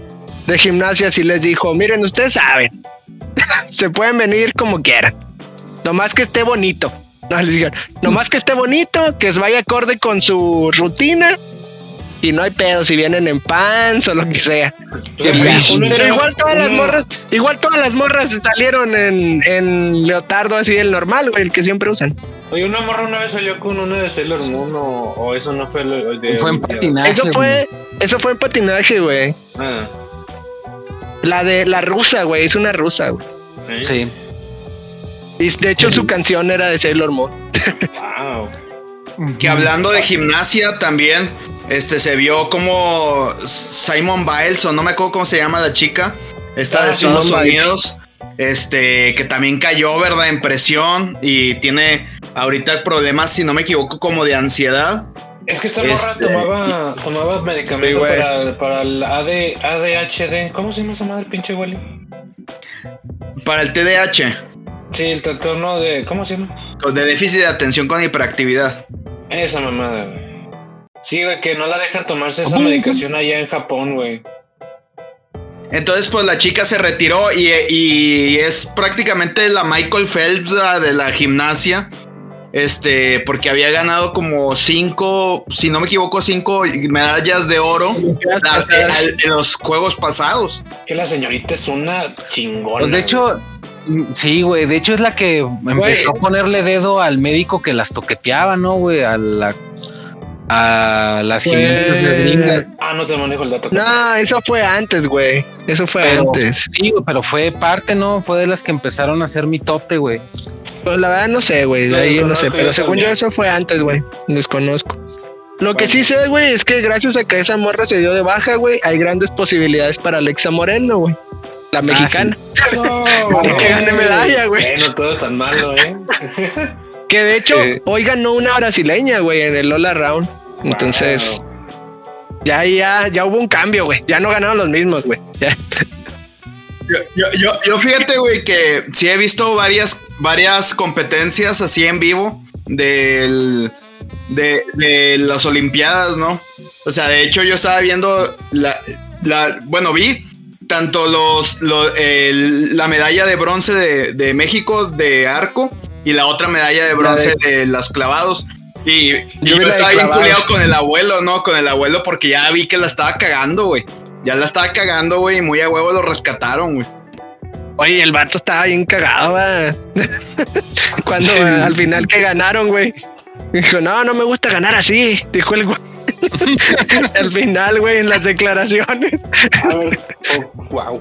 de gimnasia sí les dijo, miren, ustedes saben, se pueden venir como quieran. Nomás que esté bonito. No, les dijeron, nomás que esté bonito, que vaya acorde con su rutina. Y no hay pedo si vienen en pants o lo que sea. Pero igual todas las morras, igual todas las morras salieron en, en leotardo así el normal, güey, el que siempre usan. Oye, una morra una vez salió con una de Sailor Moon o, o eso no fue lo de. Fue en patinaje. Eso güey. fue, eso fue en patinaje, güey. Ah, La de la rusa, güey, es una rusa, güey. ¿eh? Sí. Y de hecho su canción era de Sailor Moon. Wow. Que hablando de gimnasia también, este se vio como Simon Biles, o no me acuerdo cómo se llama la chica, esta Ah, de sí, Estados. Unidos, este, que también cayó, ¿verdad? En presión y tiene ahorita problemas, si no me equivoco, como de ansiedad. Es que esta morra Este- tomaba, tomaba medicamento Sí, para, para el AD, ADHD. ¿Cómo se llama esa madre, pinche Wally? Para el TDAH, Sí, el trastorno de. ¿Cómo se llama? de déficit de atención con hiperactividad. Esa mamada, güey. Sí, güey, que no la dejan tomarse esa medicación allá en Japón, güey. Entonces, pues la chica se retiró y, y es prácticamente la Michael Phelps la de la gimnasia. Este, porque había ganado como cinco, si no me equivoco, cinco medallas de oro en los juegos pasados. Es que la señorita es una chingona. Pues de hecho, mm, sí, güey. De hecho, es la que empezó a ponerle dedo al médico que las toqueteaba, ¿no, güey? A la. A las Pues- gimnastas gringas. Ah, no te manejo el dato. No, eso fue antes, güey. Eso fue Pero, antes. sí, güey, pero fue parte, ¿no? Fue de las que empezaron a hacer mi tope, güey. Pues la verdad no sé, güey. Lo Ahí no desconozco sé. yo Pero según también. yo, eso fue antes, güey. Desconozco. Lo que Bueno. sí sé, güey, es que gracias a que esa morra se dio de baja, güey, hay grandes posibilidades para Alexa Moreno, güey. La mexicana. No, Que gane medalla, güey. no todo es tan malo, ¿eh? Que de hecho, Sí. hoy ganó una brasileña, güey, en el All Around. Entonces, ya, ya, ya hubo un cambio, güey. Ya no ganaron los mismos, güey. Yo, yo, yo, yo fíjate, güey, que sí he visto varias, varias competencias así en vivo del, de, de las Olimpiadas, ¿no? O sea, de hecho yo estaba viendo la, la bueno, vi tanto los, el- la medalla de bronce de, de México de arco y la otra medalla de bronce de los clavados. Y Yo estaba bien culiado con el abuelo, ¿no? Con el abuelo porque ya vi que la estaba cagando, güey. Ya la estaba cagando, güey, y muy a huevo lo rescataron, güey. Oye, el vato estaba bien cagado, va. Cuando Sí. al final que ganaron, güey. Dijo, no, no me gusta ganar así, dijo el güey. al final, güey, en las declaraciones. A ver, oh, wow.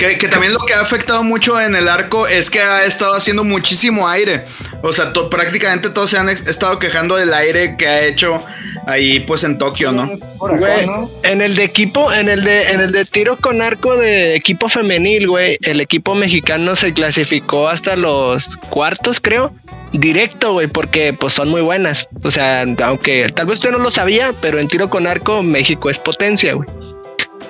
Que, que también lo que ha afectado mucho en el arco es que ha estado haciendo muchísimo aire. O sea, to- prácticamente todos se han estado quejando del aire que ha hecho ahí, pues en Tokio, ¿no? Por acá, Güey, ¿no? en el de equipo, en el de, en el de tiro con arco de equipo femenil, güey, el equipo mexicano se clasificó hasta los cuartos, creo. Directo, güey, porque pues son muy buenas. O sea, aunque tal vez usted no lo sabía, pero en tiro con arco México es potencia, güey.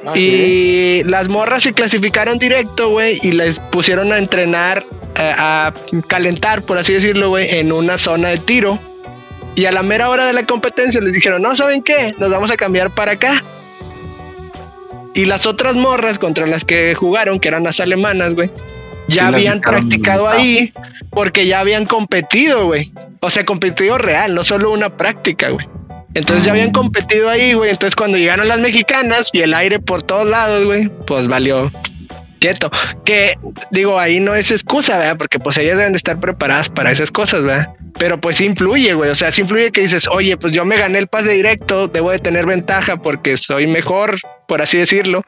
Ah, sí. Y las morras se clasificaron directo, güey, y les pusieron a entrenar, eh, a calentar, por así decirlo, güey, en una zona de tiro. Y a la mera hora de la competencia les dijeron, no, ¿saben qué? Nos vamos a cambiar para acá. Y las otras morras contra las que jugaron, que eran las alemanas, güey, ya Sí, habían practicado ahí porque ya habían competido, güey. O sea, competido real, no solo una práctica, güey. Entonces ya habían competido ahí, güey. Entonces cuando llegaron las mexicanas y el aire por todos lados, güey, pues valió quieto. Que digo, ahí no es excusa, ¿verdad? Porque pues ellas deben de estar preparadas para esas cosas, ¿verdad? Pero pues influye, güey. O sea, sí influye que dices, oye, pues yo me gané el pase directo, debo de tener ventaja porque soy mejor, por así decirlo.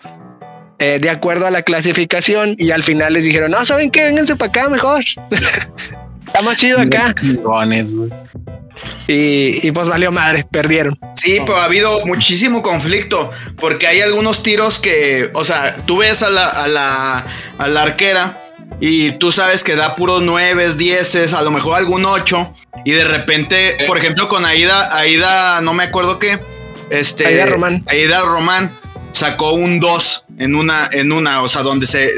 eh, de acuerdo a la clasificación y al final les dijeron, no, ¿saben qué? Vénganse para acá mejor. Está más chido acá. Chingones. Y, y pues valió madre, perdieron. Sí, pero ha habido muchísimo conflicto porque hay algunos tiros que, o sea, tú ves a la, a la, a la arquera y tú sabes que da puros nueves, dieces, a lo mejor algún ocho y de repente, por ejemplo, con Aida, Aida, no me acuerdo qué, este, Aida Román. Aida Román sacó un 2 en una, en una, o sea, donde se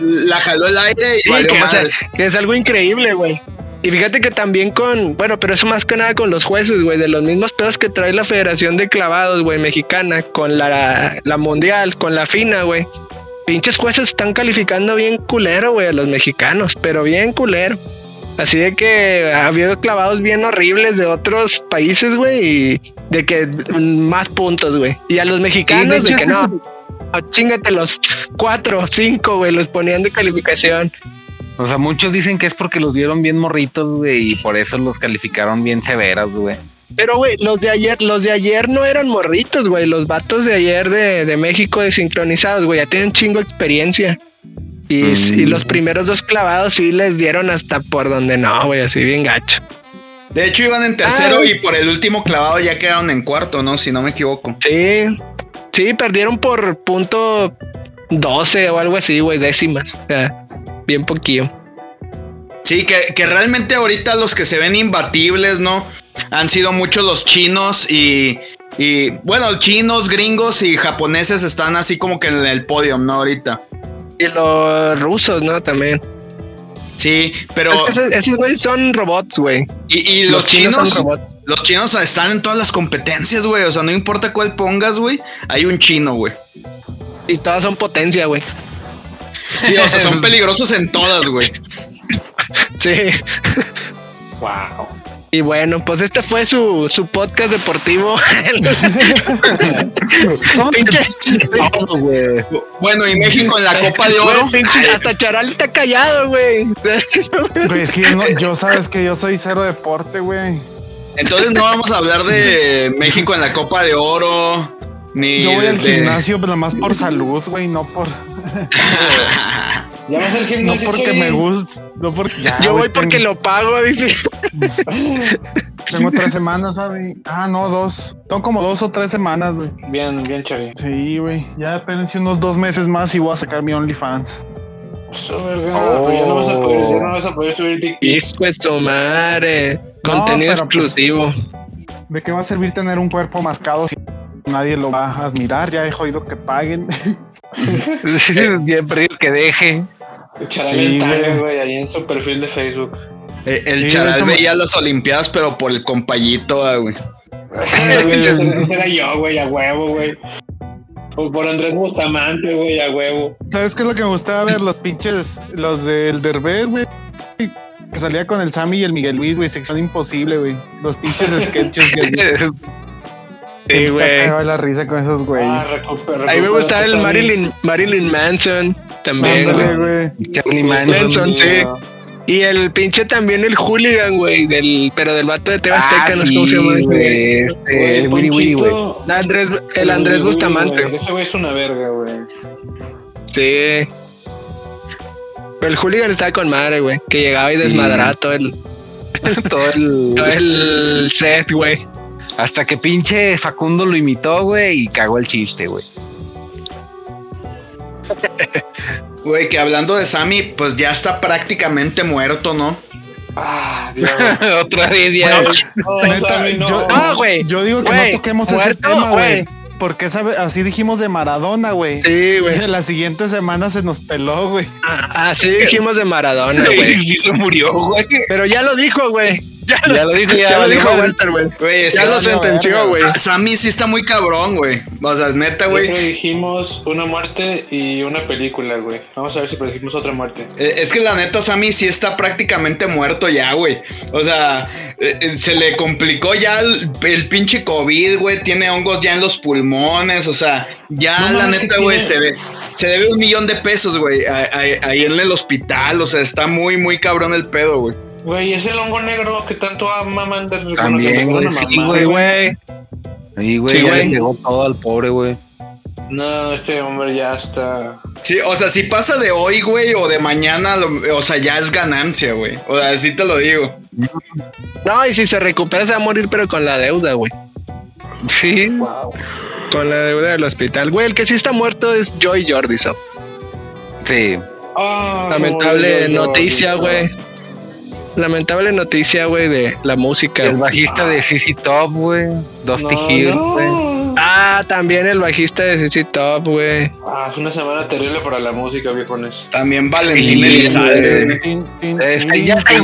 la jaló el aire y Sí, valió que, o sea, madres. que es algo increíble, güey. Y fíjate que también con, bueno, pero eso más que nada con los jueces, güey, de los mismos pedos que trae la Federación de Clavados, güey, mexicana, con la, la mundial, con la fina, güey. Pinches jueces están calificando bien culero, güey, a los mexicanos, pero bien culero. Así de que ha habido clavados bien horribles de otros países, güey, y de que mm, más puntos, güey. Y a los mexicanos, de, hecho, que no, chingate los cuatro, cinco, güey, los ponían de calificación. O sea, muchos dicen que es porque los vieron bien morritos, güey, y por eso los calificaron bien severos, güey. Pero, güey, los de ayer, los de ayer no eran morritos, güey. Los vatos de ayer de, de México desincronizados, güey, ya tienen chingo de experiencia. Y, Mm. y los primeros dos clavados sí les dieron hasta por donde no, güey, así bien gacho. De hecho, iban en tercero Ah. y por el último clavado ya quedaron en cuarto, ¿no? Si no me equivoco. Sí, sí, perdieron por punto 12 o algo así, güey, décimas. O sea, bien poquillo. Sí, que, que realmente ahorita los que se ven imbatibles, ¿no? Han sido muchos los chinos y, y bueno, chinos, gringos y japoneses están así como que en el podio, ¿no? Ahorita. Y los rusos, ¿no? También. Sí, pero Es que esos, esos güey son robots, güey. y, y los, chinos, son robots. los chinos están en todas las competencias, güey. O sea, no importa cuál pongas, güey, hay un chino, güey. Y todas son potencia, güey. Sí, o sea, son peligrosos en todas, güey. Sí. Wow. Y bueno, pues este fue su, su podcast deportivo. Bueno, y México en la Copa de Oro. Pinche- hasta Charal está callado, güey. Güey, es que yo, no- yo sabes que yo soy cero deporte, güey. Entonces no vamos a hablar de México en la Copa de Oro. Ni Yo voy al de- gimnasio, pero más por salud, güey, no por, ¿Ya vas al no gimnasio? porque Chevy? me gusta, no porque ya, Yo voy porque tengo, lo pago, dice. tengo tres semanas, ¿sabes? Ah, no, dos. Tengo como dos o tres semanas, güey. Bien, bien, Chevy. Sí, güey. Ya apenas unos dos meses más y voy a sacar mi OnlyFans. Eso, verga. Pues ya no vas a poder, ya no vas a poder subir madre. Contenido pues- exclusivo. ¿De qué va a servir tener un cuerpo marcado si nadie lo va a admirar? Ya he oído que paguen. ya he perdido que deje. Charal güey. ahí en su perfil de Facebook. Eh, El Sí, charal veía las Olimpiadas, pero por el compayito, ah, güey. ese, ese era yo, güey, a huevo, güey. O por Andrés Bustamante, güey, a huevo. ¿Sabes qué es lo que me gustaba ver? Los pinches, los del Derbez, güey. Que salía con el Sammy y el Miguel Luis, güey. Sección imposible, güey. Los pinches sketches. Sí, güey. cagaba la risa con esos güey. Ah, recupera. A mí me gustaba el Marilyn, Marilyn Manson también, güey. Charlie. Manson. Manson, sí. Y el pinche también el hooligan, güey, del, pero del vato de Tebasteca, Ah, no sé cómo se sí, llama este, el Willy Willy, güey. Andrés, el Andrés Bustamante. Ese güey es una verga, güey. Sí. Pero el hooligan estaba con madre, güey. Que llegaba y desmadraba todo el, Todo el, todo el set, güey. Hasta que pinche Facundo lo imitó, güey, y cagó el chiste, güey. Güey, que hablando de Sammy, pues ya está prácticamente muerto, ¿no? Ah, Dios. Otra vez ya. No, Neta, Sammy, no. yo- No, güey. Yo digo que no toquemos ese tema, güey. Porque sabe, así dijimos de Maradona, güey. Sí, güey. La siguiente semana se nos peló, güey. Ah, Así dijimos de Maradona, güey. Sí se murió, güey. Pero ya lo dijo, güey. Ya, Ya lo dijo, ya ya lo dijo. Walter, güey. Ya lo sentenció, güey. Sa- Sammy sí está muy cabrón, güey. O sea, neta, güey. predijimos una muerte y una película, güey. Vamos a ver si predijimos otra muerte. Eh, Es que la neta, Sammy sí está prácticamente muerto ya, güey. O sea, eh, eh, se le complicó ya el, el pinche COVID, güey. Tiene hongos ya en los pulmones. O sea, ya No la neta, ¿qué güey, tiene? se ve. Se debe un millón de pesos, güey, ahí en el hospital. O sea, está muy, muy cabrón el pedo, güey. Güey, es el hongo negro que tanto amaman de También, güey, sí, güey. Sí, güey, Sí, ya güey. le llegó todo al pobre, güey. No, este hombre ya está. Sí, o sea, si pasa de hoy, güey, o de mañana, lo- o sea, ya es ganancia, güey. O sea, así te lo digo. No, y si se recupera se va a morir, pero con la deuda, güey. Sí. Con la deuda del hospital. Güey, el que sí está muerto es Joy Jordison. Sí. Ah, Lamentable noticia, güey. Lamentable noticia, güey, de la música. El bajista de CC Top, güey. Dusty No, Hill, no. güey. Ah, también el bajista de CC Top, güey. Ah, fue una semana terrible para la música, viejones. También Valentín Sí, Elizalde. Este, ya está,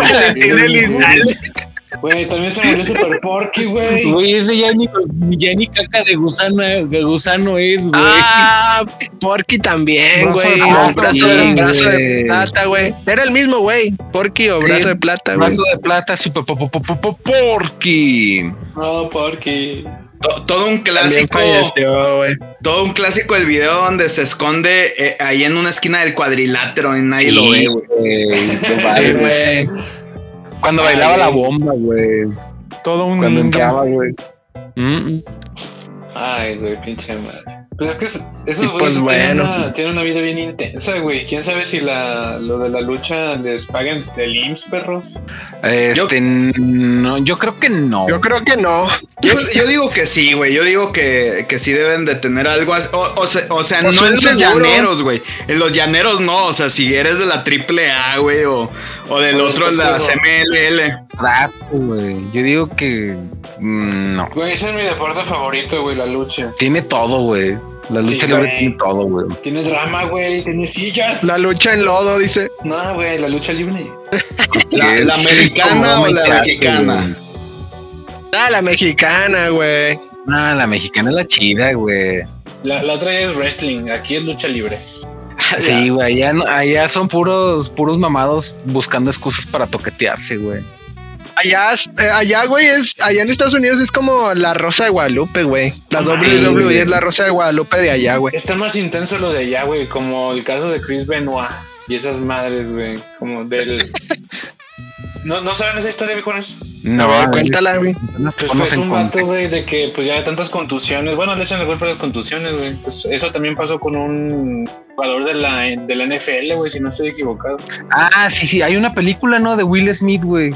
Valentín Elizalde. Güey, también se murió Super Porky, güey. Güey, ese ya ni, ya ni caca de gusano, de gusano es, güey. Ah, Porky también, Brazo güey. brazo, de, brazo de plata, güey. Era el mismo, güey. Porky o Sí, brazo de plata, güey. Vaso de plata, sí, po, po, po, po, po, po- Porky. No, Porky. To- Todo un clásico. falleció. Todo un clásico el video donde se esconde eh, ahí en una esquina del cuadrilátero y nadie lo ve, güey. Cuando Ay, bailaba la bomba, güey. Todo un Cuando entraba, güey. Mm, Ay, güey, pinche madre. Pues es que esos pues güeyes tienen, bueno. una, tienen una vida bien intensa, güey. ¿Quién sabe si la, lo de la lucha les paguen el IMSS, perros? Este, no, yo creo que no. Yo creo que no. Yo, yo digo que sí, güey. Yo digo que, que sí deben de tener algo así. O, o se- o sea, O no en los seguro. llaneros, güey. En los llaneros no. O sea, si eres de la triple A, güey, o, o del O otro, de la. CMLL. Rato, güey. Yo digo que mm, no. Güey, ese es mi deporte favorito, güey, la lucha. Tiene todo, güey. La Sí, lucha libre tiene todo, güey. Tiene drama, güey, tiene sillas. La lucha en lodo, dice. No, güey, la lucha libre. La, la americana o la mexicana. Ah, la mexicana, güey. Ah, la mexicana es la chida, güey. La, la otra es wrestling, aquí es lucha libre. Sí, güey. Allá, no- allá son puros, puros mamados buscando excusas para toquetearse, güey. Allá, eh, allá, güey, es, allá en Estados Unidos es como la Rosa de Guadalupe, güey. La WWE es la Rosa de Guadalupe de allá, güey. Está más intenso lo de allá, güey, como el caso de Chris Benoit y esas madres, güey, como del... ¿No, ¿No saben esa historia, viejones? No, ver, cuéntala, güey. Pues en un vato, güey, de que pues ya de tantas contusiones, bueno, le echan el golpe a las contusiones, güey. Pues eso también pasó con un jugador de la, de la NFL, güey, si no estoy equivocado. Ah, sí, sí. Hay una película, ¿no? De Will Smith, güey.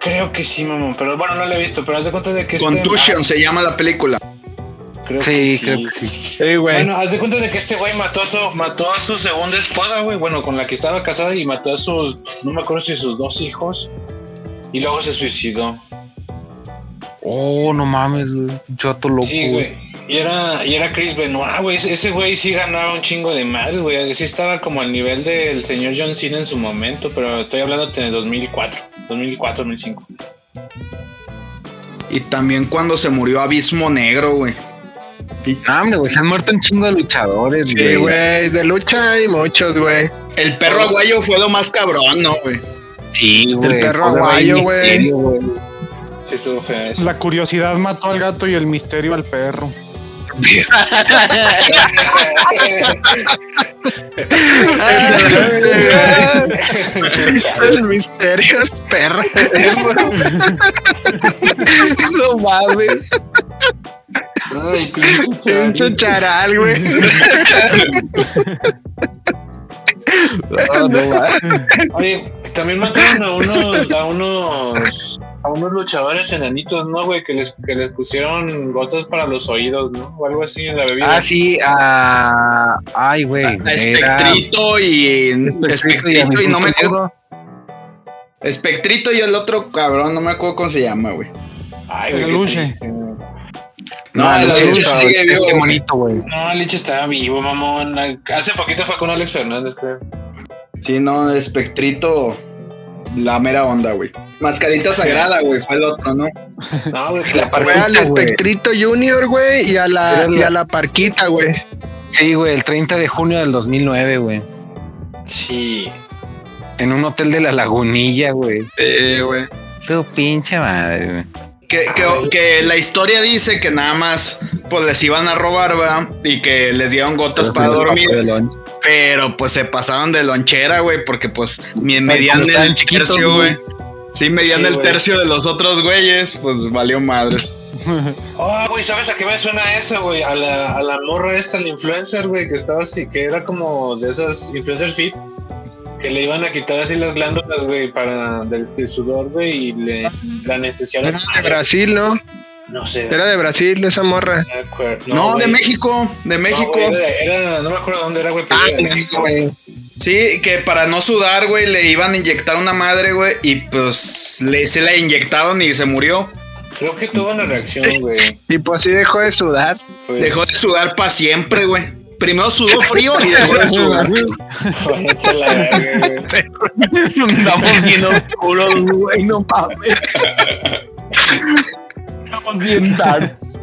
Creo que sí, mamón, pero bueno, no lo he visto, pero haz de cuenta de que... este- Contusion ah, se llama la película. Creo que Sí, sí. creo que sí. Sí, güey. Bueno, haz de cuenta de que este güey mató a su, mató a su segunda esposa, güey. Bueno, con la que estaba casada y mató a sus, no me acuerdo si sus dos hijos. Y luego se suicidó. Oh, no mames, güey. Chato loco. Sí, güey. Y era, y era Chris Benoit, güey. Ese ese güey sí ganaba un chingo de más, güey. Sí estaba como al nivel del señor John Cena en su momento, pero estoy hablando de 2004, 2004, 2005. Y también cuando se murió Abismo Negro, güey. Ah, hombre, güey, se han muerto un chingo de luchadores, Sí, güey. De lucha hay muchos, güey. El perro aguayo fue lo más cabrón, ¿no, güey? Sí, güey. perro Pobre aguayo, güey. Sí, estuvo. La curiosidad mató al gato y el misterio al perro. El misterio, perro. no mames. Ay, pinche charal, güey. No, no. Oye, también mataron a unos, a unos, a unos luchadores enanitos, ¿no, güey? Que les, que les pusieron gotas para los oídos, ¿no? O algo así en la bebida. Ah, sí, a. Ay, güey. A era- Espectrito y. Espectrito y Espectrito y no me acuerdo. Espectrito y el otro cabrón, no me acuerdo cómo se llama, güey. Ay, güey, No, No, el Luche Luche está- sigue vivo. güey. bonito, güey. No, el Lich estaba vivo, mamón. Hace poquito fue con Alex Fernández, creo. Sí, no, Espectrito. La mera onda, güey. Mascarita sagrada, güey, fue el otro, ¿no? No, güey, que La Fue al. Espectrito Junior, güey, y a la, y a la Parquita, güey. Sí, güey, el 30 de junio del 2009, güey. Sí. En un hotel de la Lagunilla, güey. Sí, güey. Su pinche madre, güey. Que, que, que la historia dice que nada más pues les iban a robar, ¿verdad? Y que les dieron gotas Pero para dormir. Pero pues se pasaron de lonchera, güey, porque pues me- medían el tercio, güey. Sí, medían Sí, el tercio de los otros güeyes, pues valió madres. Oh, güey, ¿sabes a qué me suena eso, güey? A la, a la morra esta, la influencer, güey, que estaba así, que era como de esas influencers fit, que le iban a quitar así las glándulas, güey, para del, del sudor, güey, y le la anestesiaron. Era de Brasil, ¿no? No sé. Era de Brasil esa morra. no. No, de. México, de No, México. güey, era, era- no me acuerdo dónde era, güey, pero Ah, era de México. güey. Sí, que para no sudar, güey, le iban a inyectar una madre, güey, y pues le, se la inyectaron y se murió. Creo que tuvo una reacción, güey. Y pues sí dejó de sudar. Pues, Dejó de sudar para siempre, güey. Primero sudó frío y dejó de sudar. Andamos bien oscuros, güey, no mames. Estamos bien darks.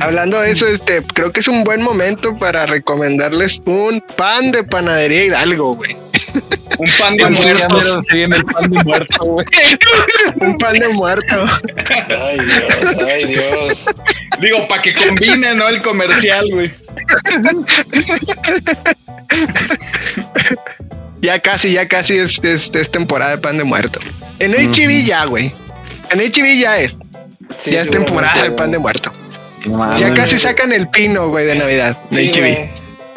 Hablando de eso, este, creo que es un buen momento para recomendarles un pan de panadería Hidalgo, güey. Un pan de me- Se viene el pan de muerto, güey. Un pan de muerto. Ay, Dios, ay, Dios. Digo, para que combine, ¿no? El comercial, güey. Ya casi, ya casi es, es, es temporada de pan de muerto. En HB Ujú. ya, güey. En HB ya es. Sí, ya es temporada de pan de muerto. Ya casi sacan el pino, güey, de Navidad. De Sí.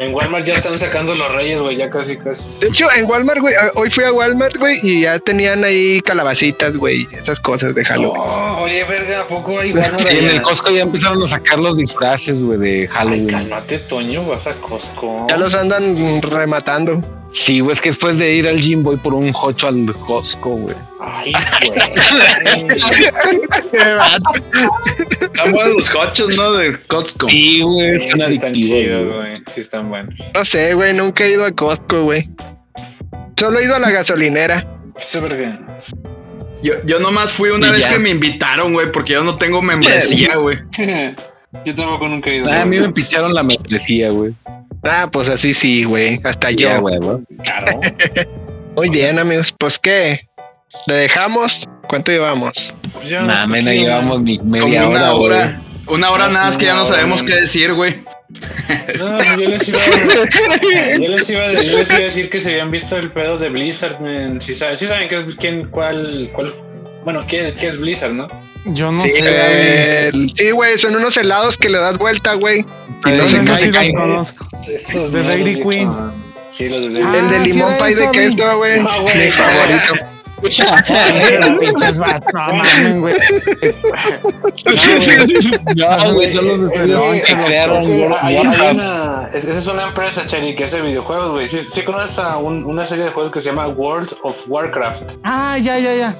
En Walmart ya están sacando los reyes, güey, ya casi, casi. De hecho, en Walmart, güey, hoy fui a Walmart, güey, y ya tenían ahí calabacitas, güey, esas cosas de Halloween. Oh, oye, verga, ¿a poco hay Walmart Sí, en el Costco ya empezaron a sacar los disfraces, güey, de Ay, Halloween. cálmate, Toño, vas a Costco. Ya los andan rematando. Sí, güey, es que después de ir al gym voy por un hocho al Costco, güey. Ay, güey. Están buenos los cochos, ¿no? De Costco. Sí, güey, Sí, son sí están adictivos, chidos, güey. Sí están buenos. No sé, güey, nunca he ido a Costco, güey. Solo he ido a la gasolinera. Sí, verga. Yo, yo nomás fui una Y vez ya. que me invitaron, güey, porque yo no tengo membresía, güey. Yo tampoco nunca he ido. Ah, a mí me picharon la membresía, güey. Ah, pues así sí, güey. Hasta yo. Claro. Muy bien, amigos. Pues qué. ¿Le dejamos? ¿Cuánto llevamos? Pues ya, Nah, me la aquí, llevamos ni Como media una hora, güey. Una hora No, nada más que ya no hora, sabemos qué decir, güey. No, yo les iba, yo les iba, yo les iba a decir que se habían visto el pedo de Blizzard. Si saben, sí saben qué es- quién, cuál, cuál, bueno, qué, qué es Blizzard, ¿no? Yo no Sí, sé. Eh, sí, güey, son unos helados que le das vuelta, güey. Y no Sí, se caen. Esos De Dairy. Queen. Sí, los de Dairy Ah, El de limón pie de eso, queso, güey. Ah, güey. Mi favorito. Pinches no mames, güey. No, güey, son los Es que- de es que crearon esa es una empresa, Chari, que hace videojuegos, güey. Sí, sí conoces a un- una serie de juegos que se llama World of Warcraft. Ah, ya, ya, ya.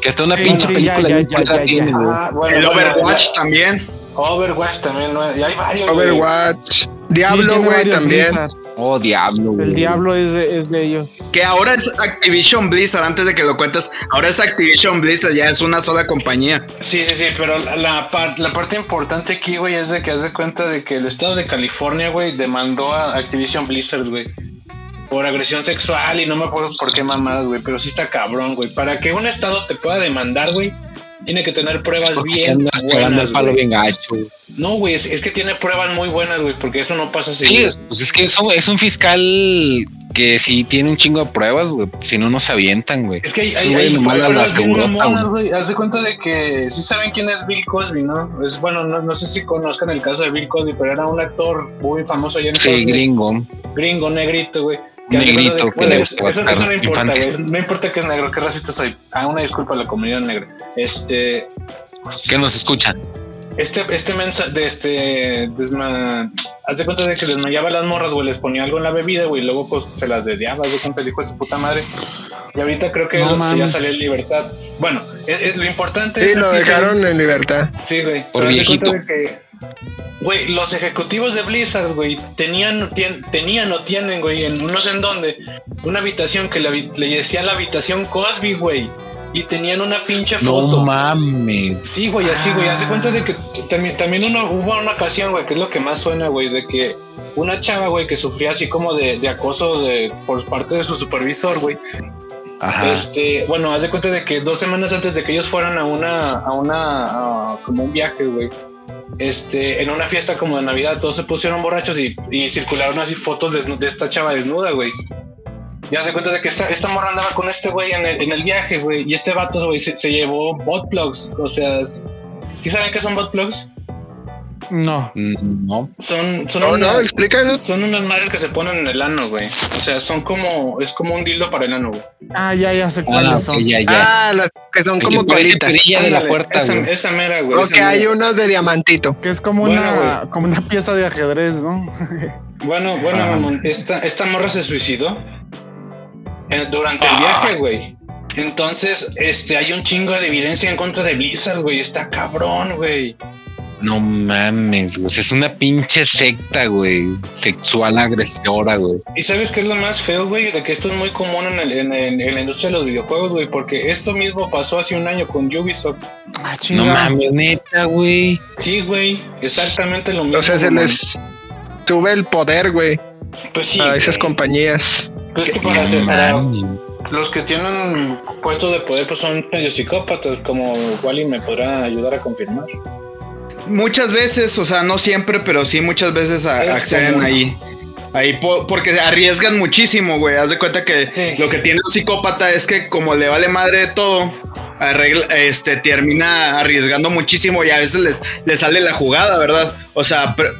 Que está una Sí, pinche sí, película ya, ya, ya, ya, tiene. Ah, bueno, El Overwatch también. Overwatch también, ¿no? Y hay varios. Overwatch. Diablo, güey, también. Blizzard. Oh, diablo, güey. El Diablo es de, es de ellos. Que ahora es Activision Blizzard, antes de que lo cuentes. Ahora es Activision Blizzard, ya es una sola compañía. Sí, sí, sí, pero la, la par- la parte importante aquí, güey, es de que haz de cuenta de que el estado de California, güey, demandó a Activision Blizzard, güey. Por agresión sexual y no me acuerdo por qué mamadas, güey, pero sí está cabrón, güey. Para que un estado te pueda demandar, güey, tiene que tener pruebas Porque bien buenas, palo bien gacho. No, güey, es, es que tiene pruebas muy buenas, güey, porque eso no pasa Sí, seguido. es- pues es que es un, es un fiscal que sí tiene un chingo de pruebas, güey. Si no, no se avientan, güey. Es que hay, Esos hay, pruebas güey. Haz de cuenta de que sí saben quién es Bill Cosby, ¿no? Es bueno, no, no sé si conozcan el caso de Bill Cosby, pero era un actor muy famoso allá en Sí, gringo. gringo, negrito, güey. Que Negrito, cuenta de- que bueno, le eso, gusta eso matar no importa, güey. No importa que es negro, qué racista soy. Ah, una disculpa a la comunidad negra. Este, Que nos escuchan. este, este mensaje de este desma, haz de cuenta de que desmayaba a las morras, güey, les ponía algo en la bebida, güey, y luego pues se las dediaba, haz de cuenta, dijo de su puta madre. Y ahorita creo que No sí ya salió en libertad. Bueno, es, es- lo importante Sí, es lo aquí que- dejaron en libertad. Sí, güey. Por Pero haz de viejito. cuenta de que, Güey, los ejecutivos de Blizzard, güey, tenían, tien- tenían o tienen, güey, en no sé en dónde, una habitación que le, le decía la habitación Cosby, güey. Y tenían una pinche foto. No mames. Sí, güey, así, güey. Haz de cuenta de que también, también uno, hubo una ocasión, güey, que es lo que más suena, güey, de que una chava, güey, que sufría así como de, de acoso de, por parte de su supervisor, güey. Ajá. Este, bueno, haz de cuenta de que dos semanas antes de que ellos fueran a una, a una, a como un viaje, güey. Este, en una fiesta como de Navidad, todos se pusieron borrachos y, circularon así fotos desnu- de esta chava desnuda, güey. Ya se cuenta de que esta, esta morra andaba con este güey en el, en el viaje, güey. Y este vato, güey, se, se llevó bot plugs. O sea, ¿sí saben qué son bot plugs? No. No. Son, son, No, unas, no, explícanos. son unas madres que se ponen en el ano, güey. O sea, son como, es como un dildo para el ano, güey. Ah, ya, ya sé Ah, cuáles ok, son. ya, ya. Ah, las que son como colitas. de la Ándale, puerta, esa, güey. esa mera, güey. O esa que hay unos de diamantito. Que es como Bueno, una, como una pieza de ajedrez, ¿no? Bueno, bueno, Ajá. mamón, esta, esta morra se suicidó eh, durante el viaje, güey. Entonces, este, hay un chingo de evidencia en contra de Blizzard, güey. Está cabrón, güey. No mames, güey. Es una pinche secta, güey. Sexual agresora, güey. ¿Y sabes qué es lo más feo, güey? De que esto es muy común en, el- en el- en la industria de los videojuegos, güey. Porque esto mismo pasó hace un año con Ubisoft. Ah, No mames, neta, güey. Sí, güey. Exactamente lo mismo. O sea, se les sube el poder, güey, Pues sí. a esas güey. compañías. Pues es que para, No hacer- los que tienen puestos de poder, pues son medio psicópatas, como Wally me podrá ayudar a confirmar. Muchas veces, o sea, no siempre, pero sí muchas veces a- acceden común. ahí. Ahí po- porque arriesgan muchísimo, güey. Haz de cuenta que Sí. lo que tiene un psicópata es que como le vale madre todo, arregla- este, termina arriesgando muchísimo y a veces les, les sale la jugada, ¿verdad? O sea, pr-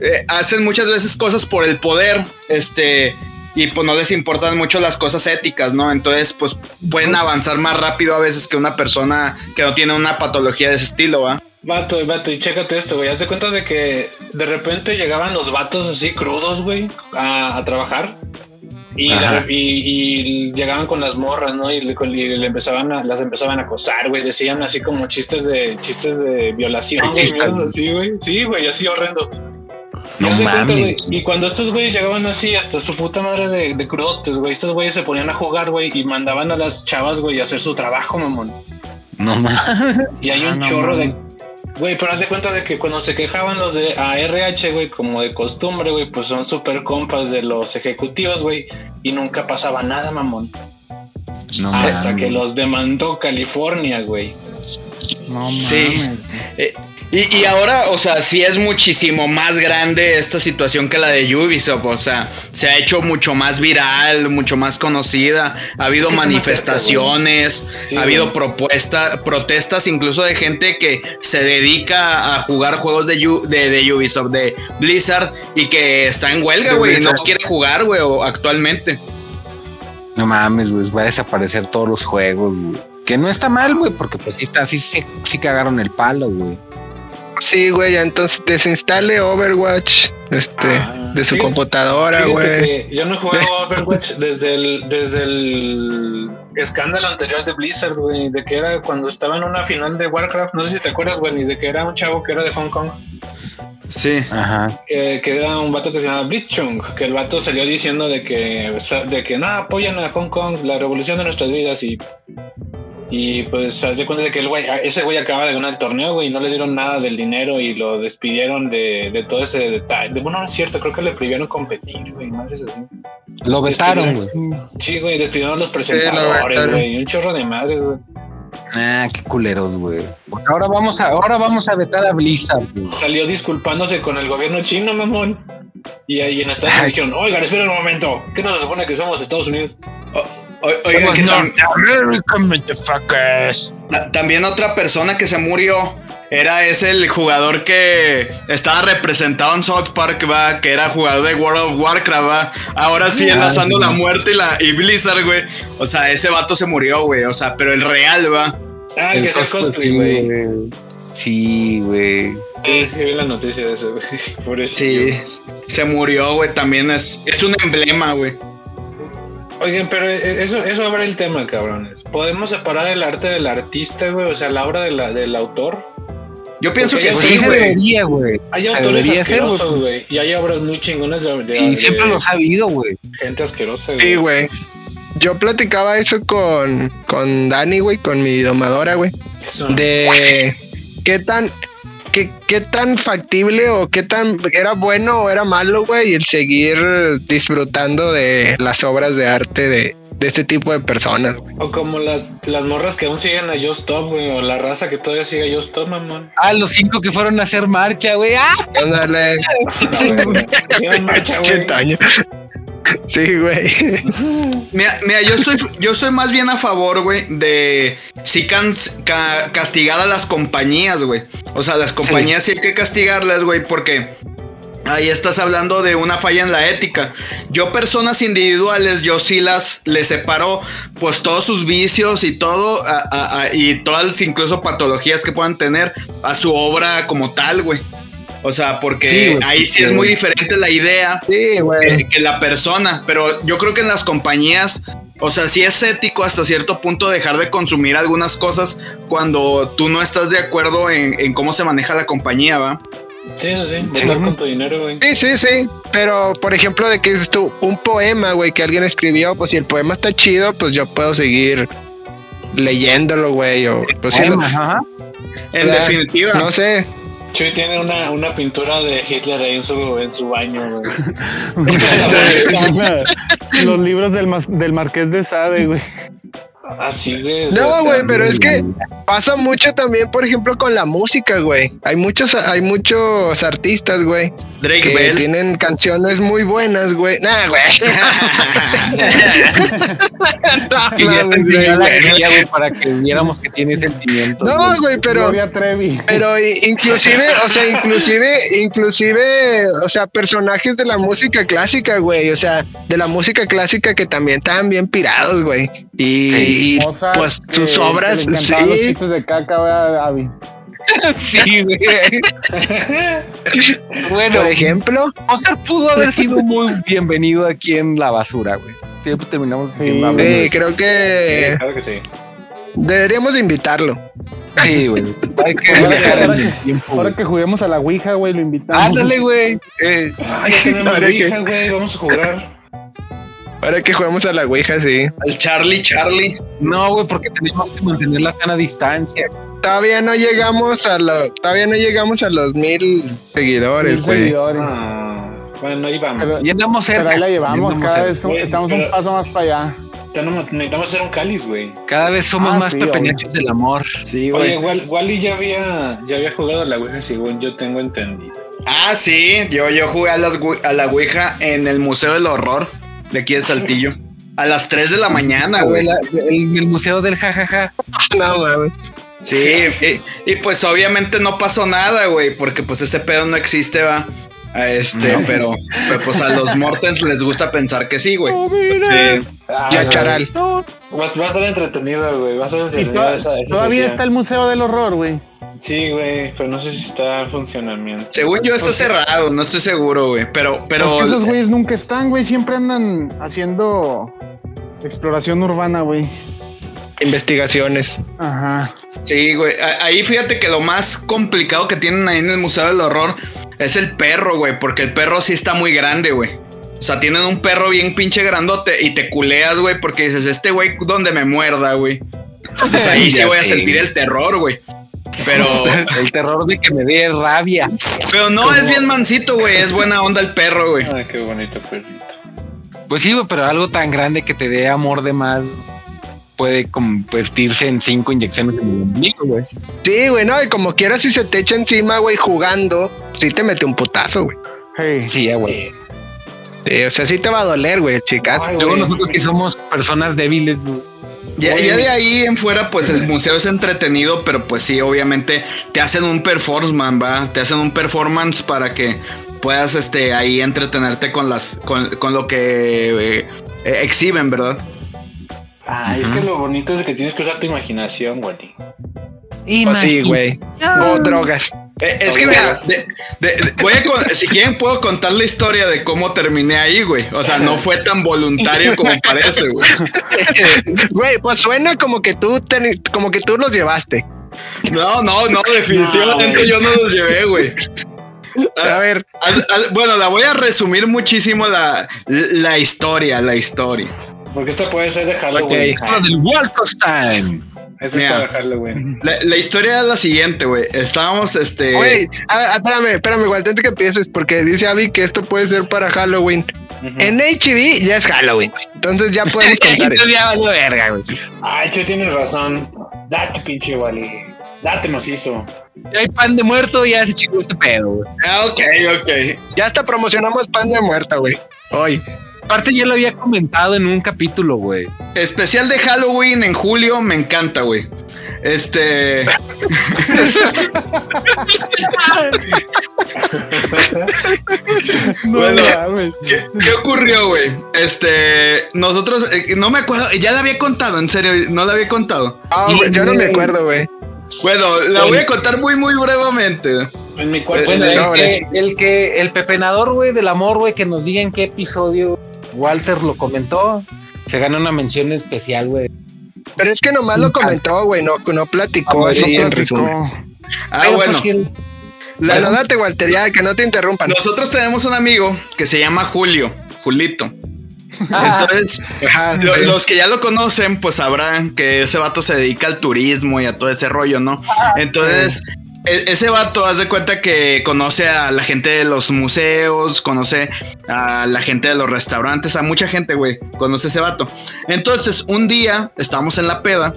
eh, hacen muchas veces cosas por el poder, este, y pues no les importan mucho las cosas éticas, ¿no? Entonces, pues pueden avanzar más rápido a veces que una persona que no tiene una patología de ese estilo, ¿va? Vato, vato, y chécate esto, güey. Haz de cuenta de que de repente llegaban los vatos así crudos, güey, a, a trabajar. Y, llegaban con las morras, ¿no? Y le, y le empezaban a, las empezaban a acosar, güey. Decían así como chistes de chistes de violación, güey. Así, güey. Sí, güey, así horrendo. No cuenta, mames. güey, Y cuando estos güeyes llegaban así hasta su puta madre de, de crudotes, güey, estos güeyes se ponían a jugar, güey, y mandaban a las chavas, güey, a hacer su trabajo, mamón. No mames. Y hay Ah, un no chorro mames. de. Güey, pero haz de cuenta de que cuando se quejaban los de ARH, güey, como de costumbre, güey, pues son súper compas de los ejecutivos, güey, y nunca pasaba nada, mamón. No Hasta que los demandó California, güey. No Sí. mames. Eh, y, y ahora, o sea, sí es muchísimo más grande esta situación que la de Ubisoft. O sea, se ha hecho mucho más viral, mucho más conocida. Ha habido Sí, manifestaciones, Sí, ha habido güey. propuesta, protestas incluso de gente que se dedica a jugar juegos de, de, de Ubisoft, de Blizzard, y que está en huelga, güey, y no quiere jugar, güey, o- actualmente. No mames, güey, va a desaparecer todos los juegos, güey. Que no está mal, güey, porque pues sí está, sí, sí, sí cagaron el palo, güey. Sí, güey, entonces desinstale Overwatch este, Ah, de su computadora, güey. que yo no he jugado Overwatch desde el, desde el escándalo anterior de Blizzard, güey, de que era cuando estaba en una final de Warcraft, no sé si te acuerdas, güey, y de que era un chavo que era de Hong Kong, Sí. Ajá. que, que era un vato que se llama Blitzchung, que el vato salió diciendo de que, de que no, apoyan a Hong Kong, la revolución de nuestras vidas y... Y pues haz de cuenta de que el güey, ese güey acaba de ganar el torneo, güey, y no le dieron nada del dinero y lo despidieron de, de todo ese detalle. De, bueno, no es cierto, creo que le prohibieron competir, güey, madres así. Lo vetaron, güey. Sí, güey, despidieron a los lo presentadores, vetaron. güey. un chorro de madres, güey. Ah, qué culeros, güey. Pues ahora vamos a, ahora vamos a vetar a Blizzard, güey. Salió disculpándose con el gobierno chino, mamón. Y ahí en Estados Unidos dijeron, oigan, esperen un momento. ¿Qué nos supone que somos Estados Unidos? Oigan, que tam- American también otra persona que se murió era ese el jugador que estaba representado en South Park, va, que era jugador de World of Warcraft, va. Ahora sí Ah, enlazando sí. la muerte y la y Blizzard, güey. O sea, ese vato se murió, güey. O sea, pero el real, va. Ah, El que sea cosplay, güey. Sí, güey. Sí, sí, vi la noticia de eso, güey. Sí, se murió, güey. También es, es un emblema, güey. Oigan, pero eso, eso abre el tema, cabrones. ¿Podemos separar el arte del artista, güey? O sea, la obra de la, del autor. Yo pienso Porque que sí, güey. güey. Hay autores debería asquerosos, güey. Y hay obras muy chingonas de, de- Y de siempre los ha habido, güey. gente asquerosa, güey. Sí, güey. Yo platicaba eso con, con Dani, güey, con mi domadora, güey. De qué tan, qué, qué tan factible o qué tan era bueno o era malo, güey, el seguir disfrutando de las obras de arte de, de este tipo de personas. O como las, las morras que aún siguen a Just Stop, güey. O la raza que todavía sigue a Just Stop, mamón. Ah, los cinco que fueron a hacer marcha, güey. Ah, Ándale, marcha, güey. Sí, güey. Mira, mira, yo soy, yo soy más bien a favor, güey, de sí can- ca- castigar a las compañías, güey. O sea, las compañías sí. hay que castigarlas, güey, porque ahí estás hablando de una falla en la ética. Yo, personas individuales, yo sí las les separo, pues todos sus vicios y todo, a- a- a- y todas incluso patologías que puedan tener a su obra como tal, güey. O sea, porque Sí, ahí sí es muy diferente la idea Sí, que, que la persona, pero yo creo que en las compañías, o sea, sí es ético hasta cierto punto dejar de consumir algunas cosas cuando tú no estás de acuerdo en, en cómo se maneja la compañía, ¿va? Sí, eso sí. Votar con tu dinero, güey. Sí, sí, sí. Pero, por ejemplo, de que dices tú, un poema, güey, que alguien escribió, pues si el poema está chido, pues yo puedo seguir leyéndolo, güey. O, pues, sí, poema, ajá. En definitiva. no sé. Chuy tiene una, una pintura de Hitler ahí en su, en su baño, güey. Los libros del, mas- del Marqués de Sade, güey. Así, o sea, No, güey, pero es que pasa mucho también, por ejemplo, con la música, güey. Hay muchos, hay muchos artistas, güey, Drake que Bell. tienen canciones muy buenas, güey. Nah, güey. No, te enseñó güey, la güey. guía, güey, para que viéramos que tiene sentimientos. No, güey, pero. Pero inclusive, o sea, inclusive, inclusive, o sea, personajes de la música clásica, güey, o sea, de la música clásica que también estaban bien pirados, güey. Y, y, Mozart, pues que- sus que obras, le encantaban los sí, chistes de caca, Abby. Sí, güey. bueno, por ejemplo, Mozart pudo haber sido muy bienvenido aquí en la basura, güey. Siempre terminamos Sí. sí, creo Sí, que claro que sí. deberíamos invitarlo. Sí, güey. Hay que Ahora que- viajar en ahora el que- tiempo. Ahora güey. que juguemos a la Ouija, güey, lo invitamos. Ándale, güey. Eh, ya tenemos Ouija, güey. Vamos a jugar. Ahora que jugamos a la Ouija, sí. El Charlie Charlie. no, güey, porque tenemos que mantener la sana distancia. Todavía no llegamos a lo, todavía no llegamos a los mil seguidores, güey. Ah, bueno, ahí vamos. Pero- Ya andamos cerca. Pero ahí la llevamos, cada cerca. vez estamos pero- un paso más para allá. Tenemos- necesitamos hacer un cáliz, güey. Cada vez somos Ah, más sí, pepenachos del amor. Sí, Oye, güey. Wal- Wally ya había, ya había jugado a la Ouija, según yo tengo entendido. Ah, sí. Yo, yo jugué a, las, a la Ouija en el Museo del Horror de aquí de Saltillo. A las 3 de la mañana, güey. La- El, el museo del jajaja. No, mames. Sí, y, y pues obviamente no pasó nada, güey, porque pues ese pedo no existe, va. A Este, pero, pero, pues a los Mortens les gusta pensar que sí, güey. Sí. Ah, Y a güey. Charal. Va, va a estar entretenido, güey. Va a estar Y entretenido esa, esa todavía sesión. está el Museo del Horror, güey. Sí, güey, pero no sé si está en funcionamiento. Según yo está cerrado, no estoy seguro, güey. Pero, pero. Es que esos güeyes nunca están, güey. Siempre andan haciendo exploración urbana, güey. Investigaciones. Ajá. Sí, güey. Ahí fíjate que lo más complicado que tienen ahí en el Museo del Horror es el perro, güey. Porque el perro sí está muy grande, güey. O sea, tienen un perro bien pinche grandote y te culeas, güey, porque dices, este güey donde me muerda, güey. Pues ahí sí voy a sentir el terror, güey. Pero, El terror de que me dé rabia. pero no, es bien mansito, güey. Es buena onda el perro, güey. Ay, qué bonito perrito. Pues sí, güey, pero algo tan grande que te dé amor de más puede convertirse en cinco inyecciones en el ombligo, güey. Sí, güey, no, y como quieras, si se te echa encima, güey, jugando, sí te mete un putazo, güey. Hey. Sí, ya, güey. Sí, o sea, sí te va a doler, güey, chicas. Ay, Luego nosotros que somos personas débiles, güey. Ya, ya de ahí en fuera, pues el museo es entretenido, pero pues sí, obviamente te hacen un performance, va, te hacen un performance para que puedas este ahí entretenerte con las con, con lo que eh, eh, exhiben, ¿verdad? Ah, es que lo bonito es que tienes que usar tu imaginación, güey. Pues sí, güey. O drogas. Eh, es que mira, de- de- de- voy a con- si quieren puedo contar la historia de cómo terminé ahí, güey. O sea, no fue tan voluntario como parece, güey. Güey, pues suena como que tú te- como que tú los llevaste. No, no, no, definitivamente No, yo no los llevé, güey. A ver, al- Bueno, la voy a resumir muchísimo la, la historia, la historia. Porque esto puede ser de Halloween. Ah, del Esto es para Halloween. La, la historia es la siguiente, güey. Estábamos, este. güey, a- a- espérame, espérame, igual antes que empieces, porque dice Abby que esto puede ser para Halloween. Ujú. En HB ya es Halloween, güey. Entonces ya podemos contar eso. Ya valió verga, güey. Ay, tú tienes razón. Date, pinche Wally. Date macizo. Ya hay pan de muerto y ya se chingó este pedo, güey. Ah, ok, ok. Ya hasta promocionamos pan de muerta, güey. Hoy. Aparte ya lo había comentado en un capítulo, güey. Especial de Halloween en julio, me encanta, güey. Este. No Bueno. ¿Qué, qué ocurrió, güey? Este. Nosotros. eh, no me acuerdo. Ya la había contado, en serio. No la había contado. Ah, güey, yo no me acuerdo, güey. Bueno, la voy a contar muy, muy brevemente. En mi cuarto. Bueno, en el- que, el que, el pepenador, güey, del amor, güey, que nos diga en qué episodio Walter lo comentó, se gana una mención especial, güey. Pero es que nomás lo comentó, güey, no, no platicó Ah, así No en resumen. Ah, Pero, bueno. pues, el- La- Bueno, date, Walter, ya que no te interrumpan. nosotros tenemos un amigo que se llama Julio. Julito. Ah, Entonces, Ajá. Lo- los que ya lo conocen, pues sabrán que ese vato se dedica al turismo y a todo ese rollo, ¿no? Entonces, e- ese vato, haz de cuenta que conoce a la gente de los museos, conoce a la gente de los restaurantes, a mucha gente, güey, conoce ese vato. Entonces, un día estábamos en la peda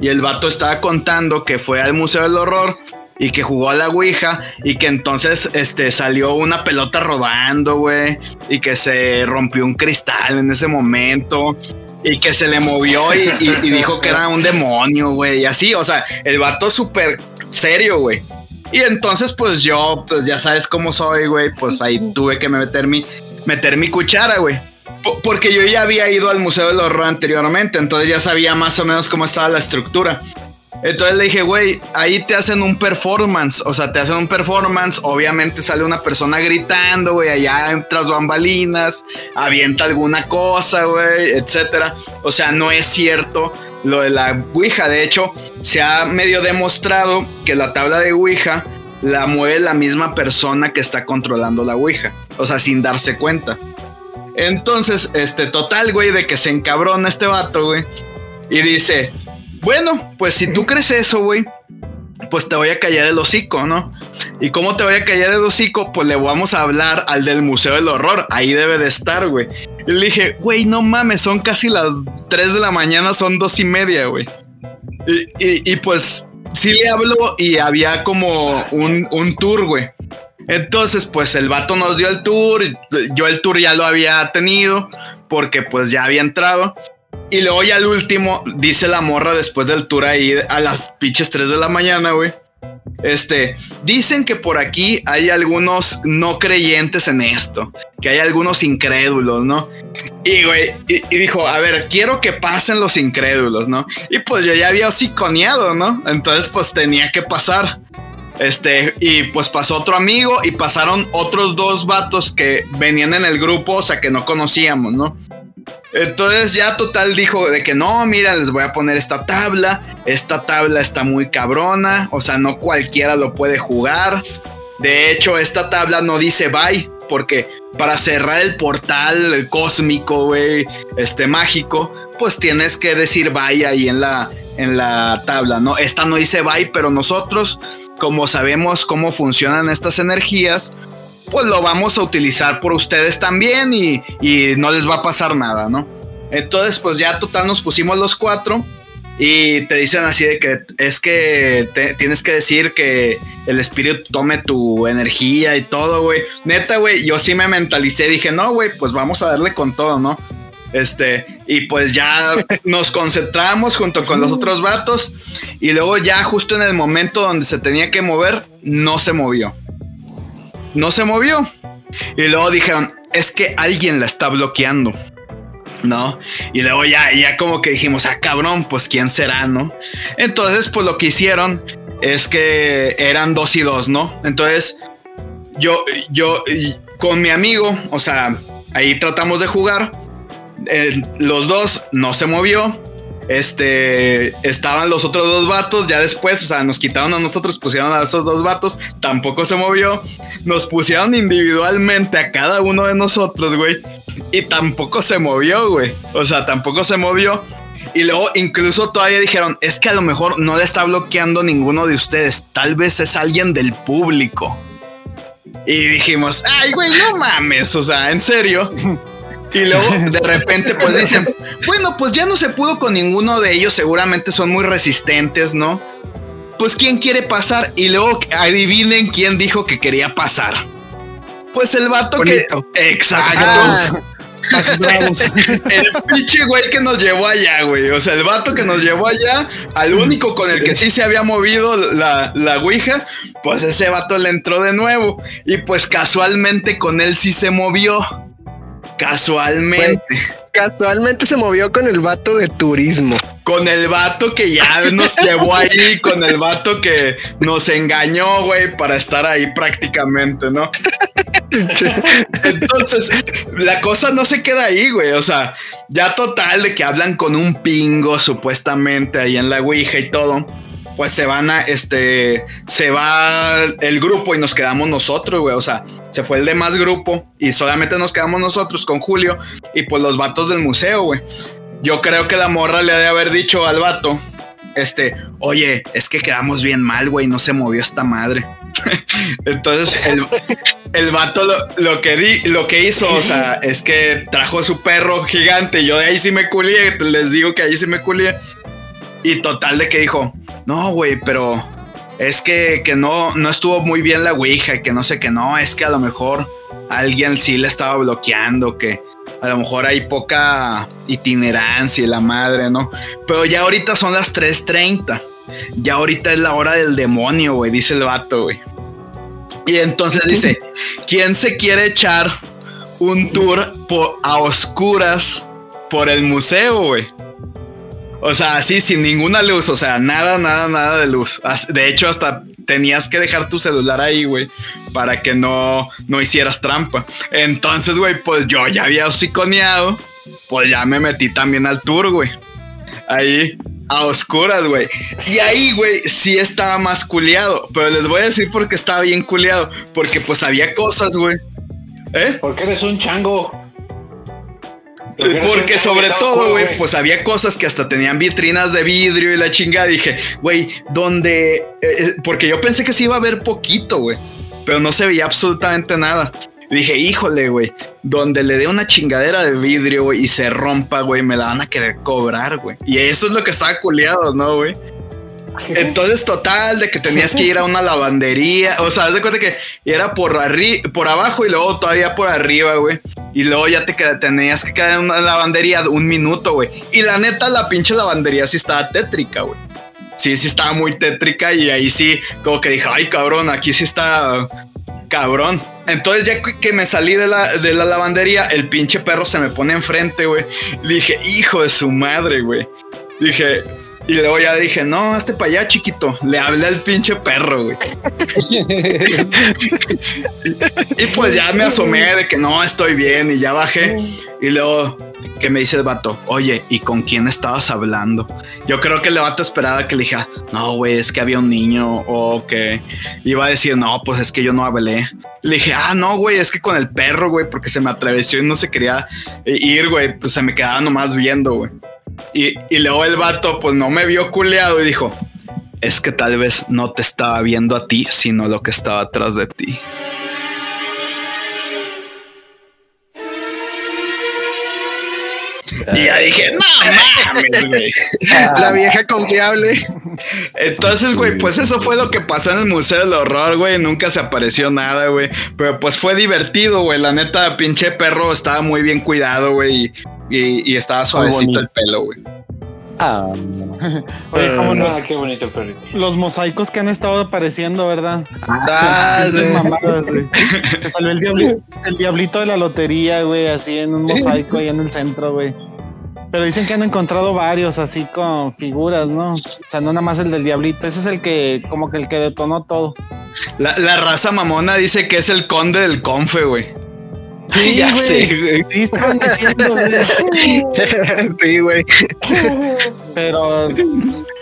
y el vato estaba contando que fue al Museo del Horror y que jugó a la Ouija y que entonces este, salió una pelota rodando, güey, y que se rompió un cristal en ese momento y que se le movió y, dijo que era un demonio, güey, y así, o sea, el vato súper serio, güey. Y entonces, pues yo, pues ya sabes cómo soy, güey, pues ahí tuve que meter mi, meter mi cuchara, güey. Po- Porque yo ya había ido al Museo del Horror anteriormente, entonces ya sabía más o menos cómo estaba la estructura. Entonces le dije, güey, ahí te hacen un performance. O sea, te hacen un performance. Obviamente sale una persona gritando, güey, allá tras bambalinas, avienta alguna cosa, güey, etcétera. O sea, no es cierto lo de la Ouija. De hecho, se ha medio demostrado que la tabla de Ouija la mueve la misma persona que está controlando la Ouija. O sea, sin darse cuenta. Entonces, este, total, güey, de que se encabrona este vato, güey. Y dice, bueno, pues si tú crees eso, güey, pues te voy a callar el hocico, ¿no? ¿Y cómo te voy a callar el hocico? Pues le vamos a hablar al del Museo del Horror. Ahí debe de estar, güey. Y le dije, güey, no mames, son casi las 3 de la mañana, son dos y media, güey. Y, y- y, pues sí le habló y había como un, un tour, güey. Entonces, pues el vato nos dio el tour. y Yo el tour ya lo había tenido porque pues ya había entrado. Y luego ya al último dice la morra después del tour ahí a las pinches 3 de la mañana, güey. Este, dicen que por aquí hay algunos no creyentes en esto, que hay algunos incrédulos, ¿no? Y, güey, y, dijo, a ver, quiero que pasen los incrédulos, ¿no? Y pues yo ya había hociconeado, ¿no? Entonces, pues tenía que pasar. Este, y pues pasó otro amigo y pasaron otros dos vatos que venían en el grupo, o sea, que no conocíamos, ¿no? Entonces ya total dijo de que no, mira, les voy a poner esta tabla. Esta tabla está muy cabrona, o sea, no cualquiera lo puede jugar. De hecho, esta tabla no dice bye, porque para cerrar el portal el cósmico, güey, este mágico, pues tienes que decir bye ahí en la, en la tabla, ¿no? Esta no dice bye, pero nosotros, como sabemos cómo funcionan estas energías, pues lo vamos a utilizar por ustedes también y, y no les va a pasar nada, ¿no? Entonces, pues ya total nos pusimos los cuatro y te dicen así de que es que tienes que decir que el espíritu tome tu energía y todo, güey. Neta, güey, yo sí me mentalicé, dije, no, güey, pues vamos a darle con todo, ¿no? Este, y pues ya nos concentramos junto con los otros vatos y luego ya justo en el momento donde se tenía que mover, no se movió. No se movió. Y luego dijeron, es que alguien la está bloqueando. ¿no? Y luego ya, ya como que dijimos, ah, cabrón, pues quién será, ¿no? Entonces, pues lo que hicieron es que eran dos y dos, ¿no? Entonces, yo, yo, con mi amigo, o sea, ahí tratamos de jugar. eh, los dos no se movió. Este estaban los otros dos vatos. Ya después, o sea, nos quitaron a nosotros, pusieron a esos dos vatos. Tampoco se movió. Nos pusieron individualmente a cada uno de nosotros, güey. Y tampoco se movió, güey. O sea, tampoco se movió. Y luego incluso todavía dijeron, es que a lo mejor no le está bloqueando ninguno de ustedes. Tal vez es alguien del público. Y dijimos, ay, güey, no mames. O sea, en serio. Y luego de repente pues dicen, bueno, pues ya no se pudo con ninguno de ellos, seguramente son muy resistentes, ¿no? Pues quién quiere pasar y luego adivinen quién dijo que quería pasar. Pues el vato Bonito. que... Exacto. Ah. El pinche güey que nos llevó allá, güey. O sea, el vato que nos llevó allá, al único con el que sí se había movido la, la Ouija, pues ese vato le entró de nuevo. Y pues casualmente con él sí se movió. Casualmente. Casualmente se movió con el vato de turismo. Con el vato que ya nos llevó ahí, con el vato que nos engañó, güey, para estar ahí prácticamente, ¿no? Entonces, la cosa no se queda ahí, güey. O sea, ya total de que hablan con un pingo supuestamente ahí en la Ouija y todo. Pues se van a, este, se va el grupo y nos quedamos nosotros, güey. O sea, se fue el demás grupo y solamente nos quedamos nosotros con Julio y pues los vatos del museo, güey. Yo creo que la morra le ha de haber dicho al vato, este, oye, es que quedamos bien mal, güey, no se movió esta madre. Entonces el, el vato lo, lo que di, lo que hizo, o sea, es que trajo su perro gigante. Yo de ahí sí me culié, les digo que ahí sí me culié. Y total de que dijo, no, güey, pero es que, que no, no estuvo muy bien la Ouija y que no sé que no, es que a lo mejor alguien sí le estaba bloqueando, que a lo mejor hay poca itinerancia y la madre, ¿no? Pero ya ahorita son las 3.30. Ya ahorita es la hora del demonio, güey, dice el vato, güey. Y entonces dice, ¿quién se quiere echar un tour a oscuras por el museo, güey? O sea, así sin ninguna luz, o sea, nada, nada, nada de luz. De hecho, hasta tenías que dejar tu celular ahí, güey, para que no, no hicieras trampa. Entonces, güey, pues yo ya había hociconeado, pues ya me metí también al tour, güey. Ahí, a oscuras, güey. Y ahí, güey, sí estaba más culiado. Pero les voy a decir por qué estaba bien culiado. Porque pues había cosas, güey. ¿Eh? Porque eres un chango. Porque sobre todo, güey, pues había cosas que hasta tenían vitrinas de vidrio y la chingada. Dije, güey, donde. eh, eh, porque yo pensé que sí iba a haber poquito, güey. Pero no se veía absolutamente nada. Dije, híjole, güey, donde le dé una chingadera de vidrio, güey, y se rompa, güey, me la van a querer cobrar, güey. Y eso es lo que estaba culiado, ¿no, güey? Entonces, total, de que tenías que ir a una lavandería. O sea, haz de cuenta que era por arriba, por abajo y luego todavía por arriba, güey. Y luego ya te tenías que quedar en una lavandería un minuto, güey. Y la neta, la pinche lavandería sí estaba tétrica, güey. sí, sí estaba muy tétrica y ahí sí, como que dije, ay cabrón, aquí sí está cabrón. Entonces ya que me salí de la, de la lavandería, el pinche perro se me pone enfrente, güey. Dije, hijo de su madre, güey. Dije, y luego ya dije, no, este para allá, chiquito. Le hablé al pinche perro, güey. y pues ya me asomé de que no, estoy bien y ya bajé. Y luego que me dice el vato, oye, ¿y con quién estabas hablando? Yo creo que el vato esperaba que le dijera, no, güey, es que había un niño o que iba a decir, no, pues es que yo no hablé. Le dije, ah, no, güey, es que con el perro, güey, porque se me atravesó y no se quería ir, güey, pues se me quedaba nomás viendo, güey. Y, luego el vato, pues no me vio culeado y dijo, es que tal vez no te estaba viendo a ti, sino lo que estaba atrás de ti. Y ya dije, no mames, güey. La vieja confiable. Entonces, güey, pues eso fue lo que pasó en el Museo del Horror, güey. Nunca se apareció nada, güey. Pero pues fue divertido, güey. La neta, pinche perro estaba muy bien cuidado, güey. Y, y, estaba suavecito el pelo, güey. Ah, Oye, ¿cómo no? Ah, qué bonito perrito. Los mosaicos que han estado apareciendo, ¿verdad? Ah, Pinches sí. mamadas, güey. Te salió el diablito de la lotería, güey, así en un mosaico ahí en el centro, güey. Pero dicen que han encontrado varios así con figuras, ¿no? O sea, no nada más el del diablito. Ese es el que, como que el que detonó todo. La, la raza mamona dice que es el conde del confe, güey. Sí, ya güey. sé, güey. Sí, estaban diciendo, güey. sí, güey. Pero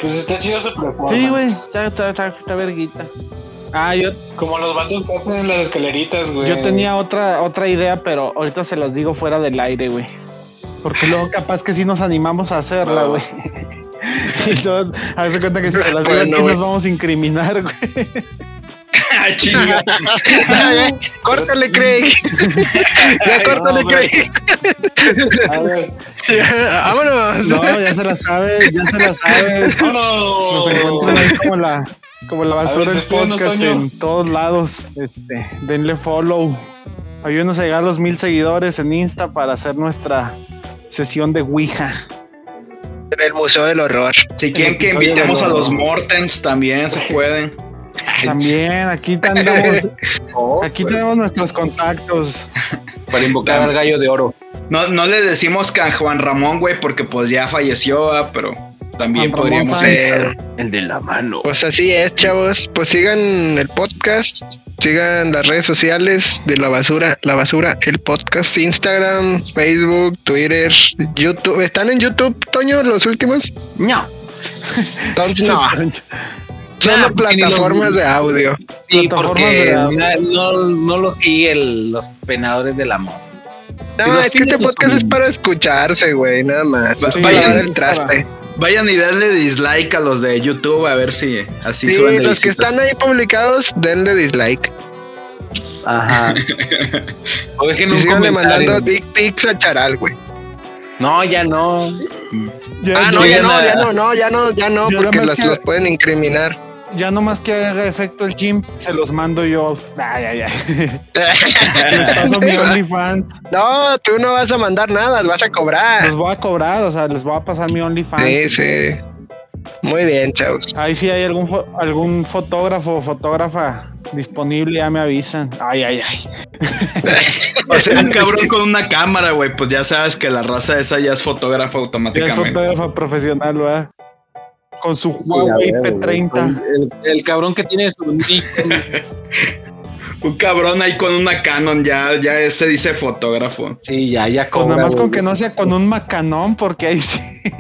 Pues está chido su performance. sí, güey, está, está, está, está verguita. Ah, yo, Como los vatos que hacen las escaleritas, güey. yo tenía otra, otra idea, pero ahorita se las digo fuera del aire, güey. Porque luego capaz que sí nos animamos a hacerla, güey. Y luego, a veces cuenta que si se las digo Bueno, aquí nos vamos a incriminar, güey. Ah, chinga. Córtale, Craig. Ya, córtale, no. Craig. A ver. Ya, Vámonos. No, ya se la sabe, ya se la sabe. Nos encuentran ahí ¡Vámonos! como la, como la basura del podcast en todos lados. Este, denle follow. Ayúdenos a llegar a los mil seguidores en Insta para hacer nuestra sesión de Ouija. En el Museo del Horror. Si quieren que invitemos a los- los Mortens, también se pueden. También, aquí andamos, aquí tenemos nuestros contactos. para invocar al gallo de oro. No, no le decimos que a Juan Ramón, güey, porque pues ya falleció, ah, pero también Juan podríamos ser. El de la mano. Pues así es, chavos. Pues sigan el podcast, sigan las redes sociales de la basura, la basura, el podcast, Instagram, Facebook, Twitter, YouTube. ¿Están en YouTube, Toño, los últimos? No. Entonces, no, son Nah, las ni los- plataformas de audio. Sí, Plataformas porque de- na- no, no los sigue el- los penadores del amor. No, es que este podcast es para escucharse, güey, nada más. Sí, para vayan- dar el traste. Vayan y denle dislike a los de YouTube a ver si así Sí, suben los que están ahí publicados, denle dislike. Ajá. o dejen Y un mandando dick pics a Charal, güey. No, ya no. Ah, no, yo ya ya no, ya no, no, ya no, ya no, Yo porque los, que- los pueden incriminar. Ya nomás que haga efecto el chimp, se los mando yo. Ay, ay, ay. Les paso mi OnlyFans. No, tú no vas a mandar nada, vas a cobrar. Les voy a cobrar, o sea, les voy a pasar mi OnlyFans. Sí, sí. Muy bien, chavos. Ahí sí hay algún, algún fotógrafo o fotógrafa disponible, ya me avisan. Ay, ay, ay. O sea, un cabrón con una cámara, güey, pues ya sabes que la raza esa ya es fotógrafa Ya es automáticamente. fotógrafa profesional, ¿verdad? Con su Huawei P30. El, el cabrón que tiene su. Un cabrón ahí con una Canon, ya, ya ese dice fotógrafo. Sí, ya, ya Pues cobra, nada más con que no sea con un macanón, porque ahí sí.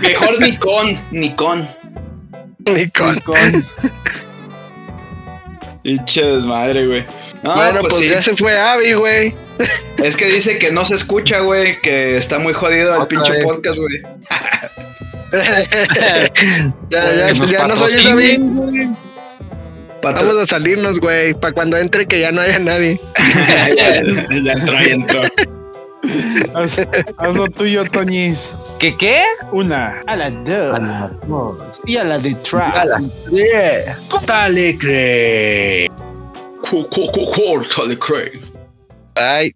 Mejor Nikon, Nikon. Nikon. con- Pinche desmadre, güey. No, bueno, pues, pues, sí. ya se fue Abby, güey. Es que dice que no se escucha, güey, que está muy jodido el pinche vez. podcast, güey. ya, ya, ya nos oyes, güey. Patro- Vamos a salirnos, güey, para cuando entre que ya no haya nadie. ya, ya entró, ya entró. haz, haz lo tuyo, Toñis. ¿Qué qué? Una, a la dos, A las dos. y a la de A trap. las tres. Dale, Craig. Craig. Bye.